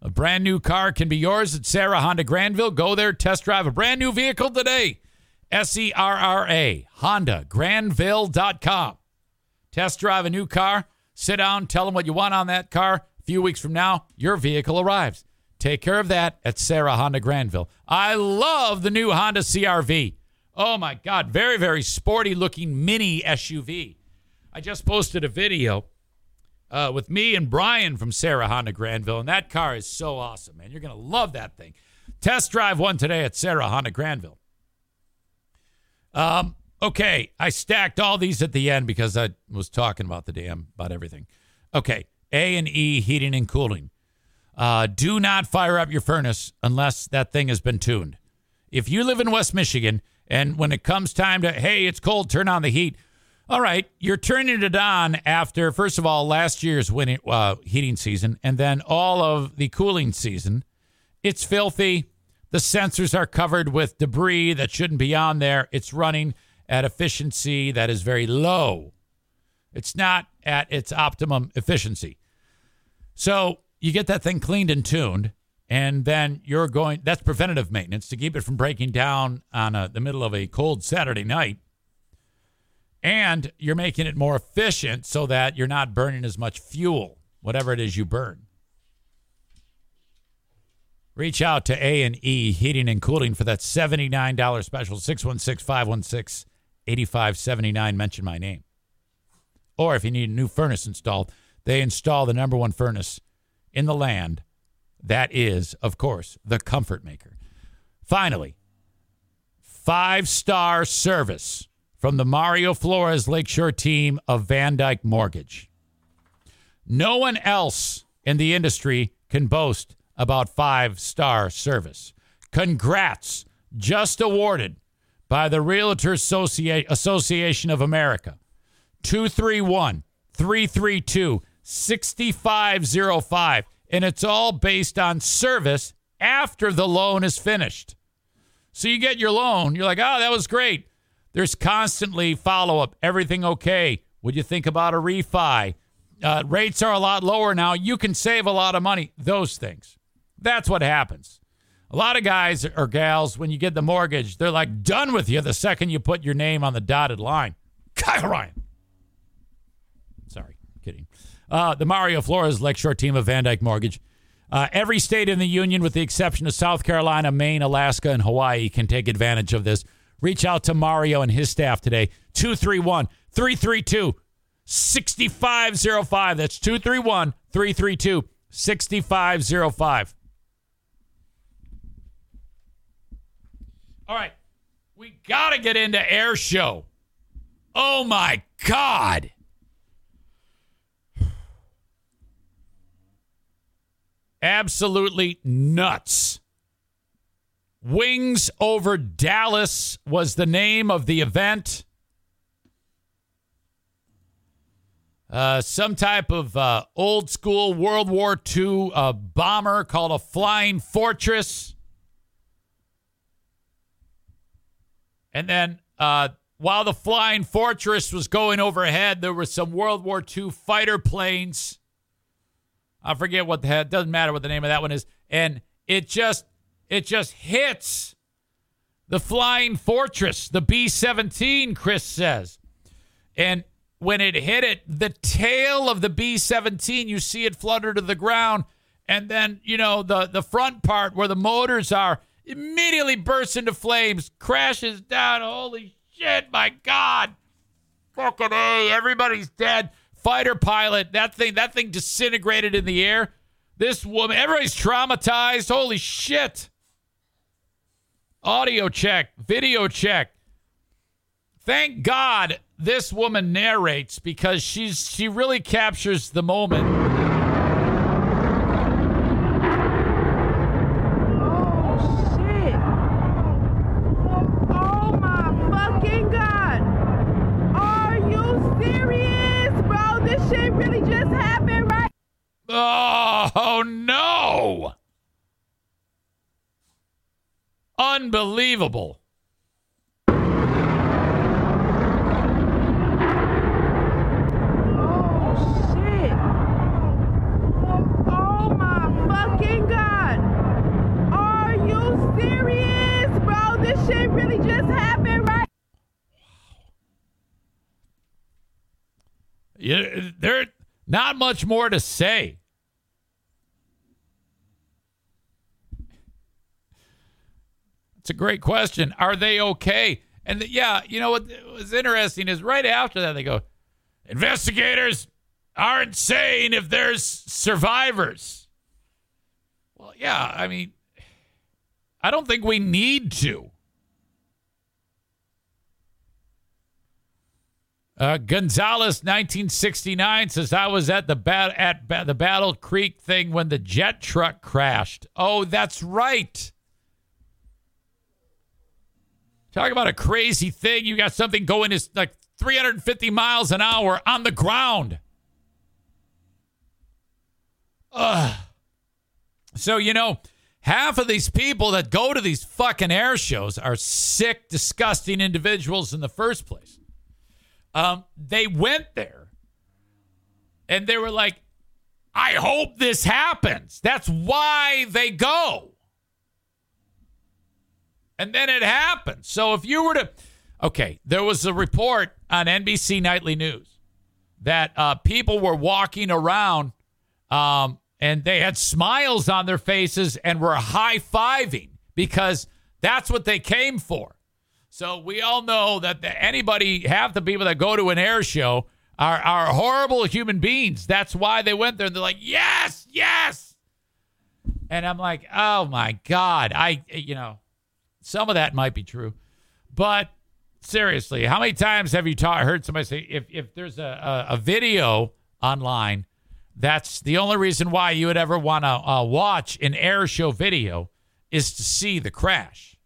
A brand new car can be yours at Serra Honda Grandville. Go there, test drive a brand new vehicle today. S E R R A, Honda, Grandville.com. Test drive a new car. Sit down, tell them what you want on that car. A few weeks from now, your vehicle arrives. Take care of that at Serra Honda Grandville. I love the new Honda CRV. Oh my God, very, very sporty looking mini SUV. I just posted a video uh, with me and Brian from Serra Honda Grandville, and that car is so awesome, man. You're going to love that thing. Test drive one today at Serra Honda Grandville. Um, okay, I stacked all these at the end because I was talking about the damn about everything. Okay, A and E heating and cooling. Uh, do not fire up your furnace unless that thing has been tuned. If you live in West Michigan and when it comes time to hey, it's cold, turn on the heat. All right, you're turning it on after first of all last year's winning uh, heating season and then all of the cooling season. It's filthy. The sensors are covered with debris that shouldn't be on there. It's running at efficiency that is very low. It's not at its optimum efficiency. So you get that thing cleaned and tuned, and then you're going. That's preventative maintenance to keep it from breaking down on a, the middle of a cold Saturday night. And you're making it more efficient so that you're not burning as much fuel, whatever it is you burn. Reach out to A and E Heating and Cooling for that $79 special 616-516-8579 mention my name. Or if you need a new furnace installed, they install the number one furnace in the land. That is, of course, the Comfort Maker. Finally, five-star service from the Mario Flores Lakeshore team of Van Dyke Mortgage. No one else in the industry can boast about five star service. Congrats, just awarded by the Realtor Associ- Association of America. 231 332 6505. And it's all based on service after the loan is finished. So you get your loan, you're like, oh, that was great. There's constantly follow up. Everything okay? Would you think about a refi? Uh, rates are a lot lower now. You can save a lot of money. Those things. That's what happens. A lot of guys or gals, when you get the mortgage, they're like done with you the second you put your name on the dotted line. Kyle Ryan. Sorry, kidding. Uh, the Mario Flores Lakeshore team of Van Dyke Mortgage. Uh, every state in the union, with the exception of South Carolina, Maine, Alaska, and Hawaii, can take advantage of this. Reach out to Mario and his staff today. 231 332 6505. That's 231 332 6505. All right. We got to get into air show. Oh my God. Absolutely nuts. Wings over Dallas was the name of the event. Uh, some type of uh, old school World War II uh, bomber called a Flying Fortress. And then uh, while the Flying Fortress was going overhead, there were some World War II fighter planes. I forget what the heck, doesn't matter what the name of that one is. And it just it just hits the Flying Fortress, the B 17, Chris says. And when it hit it, the tail of the B 17, you see it flutter to the ground. And then, you know, the, the front part where the motors are immediately bursts into flames, crashes down. Holy shit, my God. Fucking A, everybody's dead. Fighter pilot, that thing, that thing disintegrated in the air. This woman, everybody's traumatized. Holy shit. Audio check, video check. Thank God this woman narrates because she's she really captures the moment. Oh shit. Oh my fucking god. Are you serious, bro? This shit really just happened right Oh no! Unbelievable. Oh shit. Oh my fucking god. Are you serious, bro? This shit really just happened right? Yeah, there not much more to say. It's a great question. Are they okay? And the, yeah, you know what was interesting is right after that they go, investigators aren't saying if there's survivors. Well, yeah, I mean, I don't think we need to. Uh, Gonzalez, 1969, says I was at the bat- at ba- the Battle Creek thing when the jet truck crashed. Oh, that's right. Talk about a crazy thing. You got something going is like 350 miles an hour on the ground. Ugh. So, you know, half of these people that go to these fucking air shows are sick, disgusting individuals in the first place. Um, they went there and they were like, I hope this happens. That's why they go. And then it happened. So if you were to, okay, there was a report on NBC Nightly News that uh, people were walking around um, and they had smiles on their faces and were high fiving because that's what they came for. So we all know that the, anybody, half the people that go to an air show are, are horrible human beings. That's why they went there. And They're like, yes, yes. And I'm like, oh my God. I, you know, some of that might be true. But seriously, how many times have you taught, heard somebody say, if, if there's a, a, a video online, that's the only reason why you would ever want to uh, watch an air show video is to see the crash.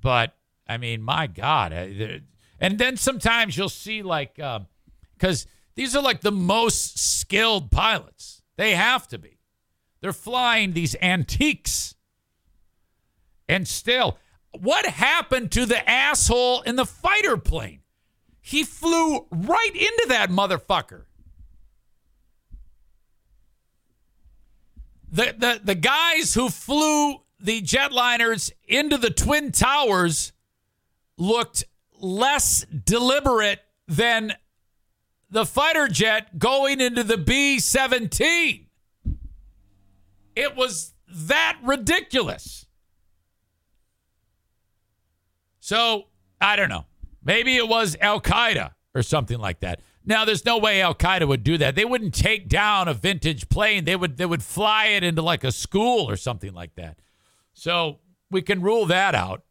But I mean, my God. And then sometimes you'll see, like, because um, these are like the most skilled pilots. They have to be. They're flying these antiques. And still, what happened to the asshole in the fighter plane? He flew right into that motherfucker. The, the, the guys who flew the jetliners into the Twin Towers looked less deliberate than the fighter jet going into the B 17. It was that ridiculous. So, I don't know. Maybe it was Al Qaeda or something like that. Now, there's no way Al Qaeda would do that. They wouldn't take down a vintage plane. They would they would fly it into like a school or something like that. So we can rule that out.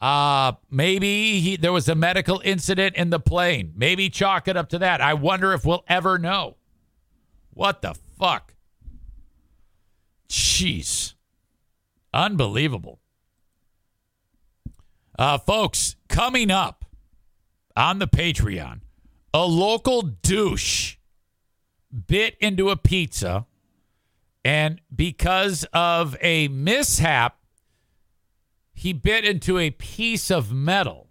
Uh, maybe he, there was a medical incident in the plane. Maybe chalk it up to that. I wonder if we'll ever know. What the fuck? Jeez. Unbelievable. Uh, folks, coming up on the Patreon, a local douche bit into a pizza, and because of a mishap, he bit into a piece of metal.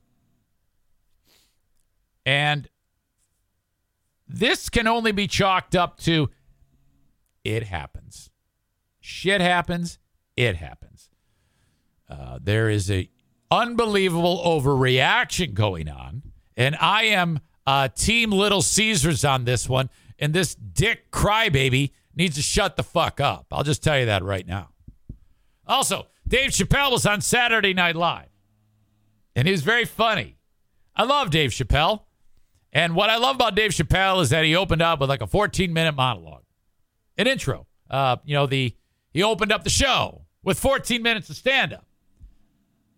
And this can only be chalked up to it happens. Shit happens. It happens. Uh, there is a unbelievable overreaction going on, and I am uh, Team Little Caesars on this one. And this dick crybaby needs to shut the fuck up. I'll just tell you that right now. Also, Dave Chappelle was on Saturday Night Live, and he was very funny. I love Dave Chappelle. And what I love about Dave Chappelle is that he opened up with like a 14 minute monologue, an intro. Uh, you know, the he opened up the show with 14 minutes of stand up.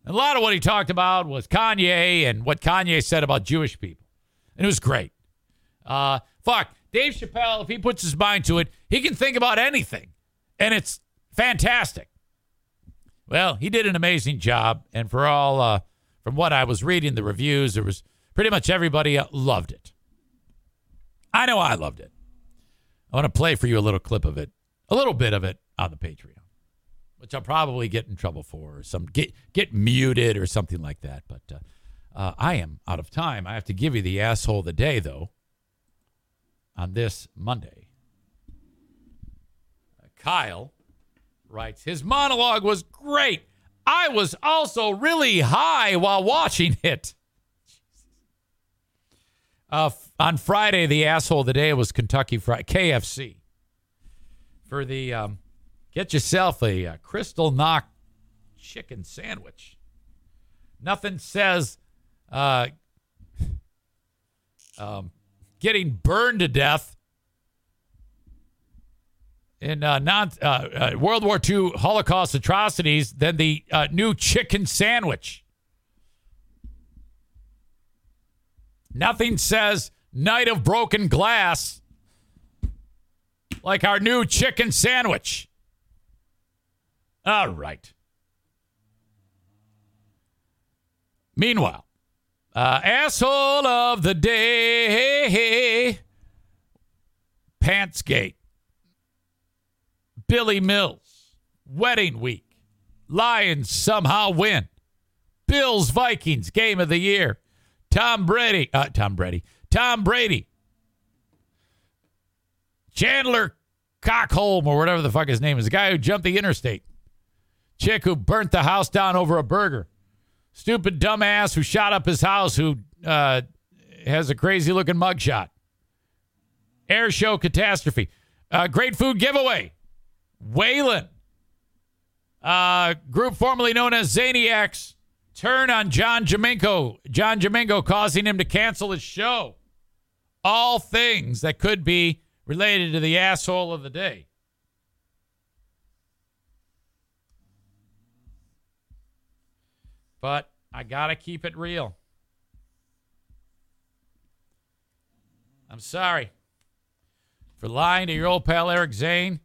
And a lot of what he talked about was Kanye and what Kanye said about Jewish people. And it was great. Uh, fuck, Dave Chappelle, if he puts his mind to it, he can think about anything. And it's fantastic. Well, he did an amazing job. And for all, uh, from what I was reading, the reviews, there was pretty much everybody uh, loved it. I know I loved it. I want to play for you a little clip of it, a little bit of it on the Patreon, which I'll probably get in trouble for, or some get get muted or something like that. But uh, uh, I am out of time. I have to give you the asshole of the day though. On this Monday, Uh, Kyle writes his monologue was great. I was also really high while watching it. Uh, f- on Friday, the asshole of the day was Kentucky Fried KFC. For the um, get yourself a, uh Kristallnacht chicken sandwich. Nothing says uh, um, getting burned to death in uh, non uh, uh, World War II Holocaust atrocities than the uh, new chicken sandwich. Nothing says night of broken glass like our new chicken sandwich. All right. Meanwhile, uh, asshole of the day, Pantsgate, Billy Mills, wedding week, Lions somehow win, Bills Vikings game of the year, Tom Brady, uh, Tom Brady, Tom Brady, Chandler Cockholm or whatever the fuck his name is, the guy who jumped the interstate, chick who burnt the house down over a burger, stupid dumbass who shot up his house who uh, has a crazy looking mugshot, air show catastrophe, uh, great food giveaway, Wayland, uh, group formerly known as Zaniacs, turn on John Jaminko, John Jaminko causing him to cancel his show. All things that could be related to the asshole of the day. But I got to keep it real. I'm sorry for lying to your old pal Eric Zane,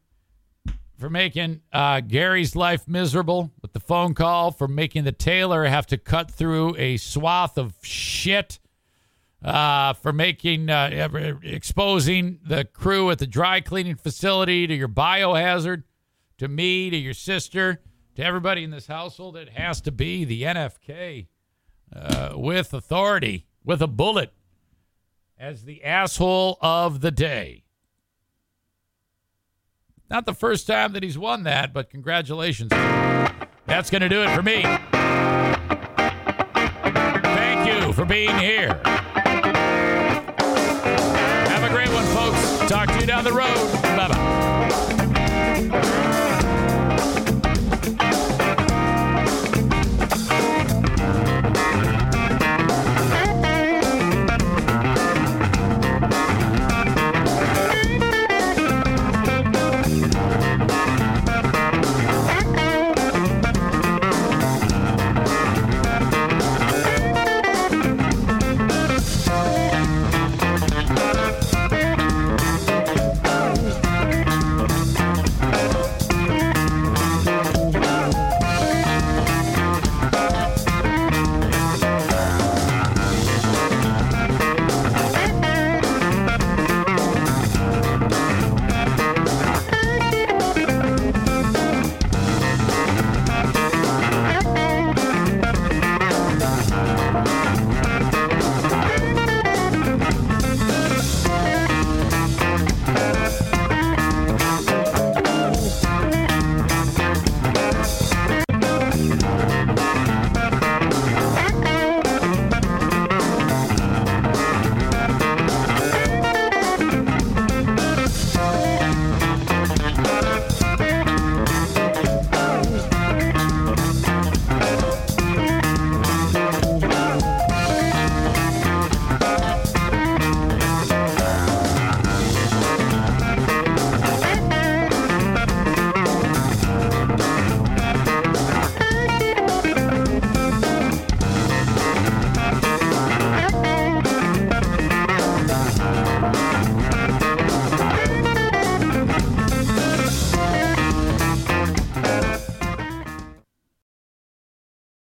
for making uh, Gary's life miserable with the phone call, for making the tailor have to cut through a swath of shit, uh, for making uh, exposing the crew at the dry cleaning facility to your biohazard, to me, to your sister, to everybody in this household. It has to be the NFK uh, with authority, with a bullet, as the asshole of the day. Not the first time that he's won that, but congratulations. That's going to do it for me. Thank you for being here. Have a great one, folks. Talk to you down the road. Bye bye.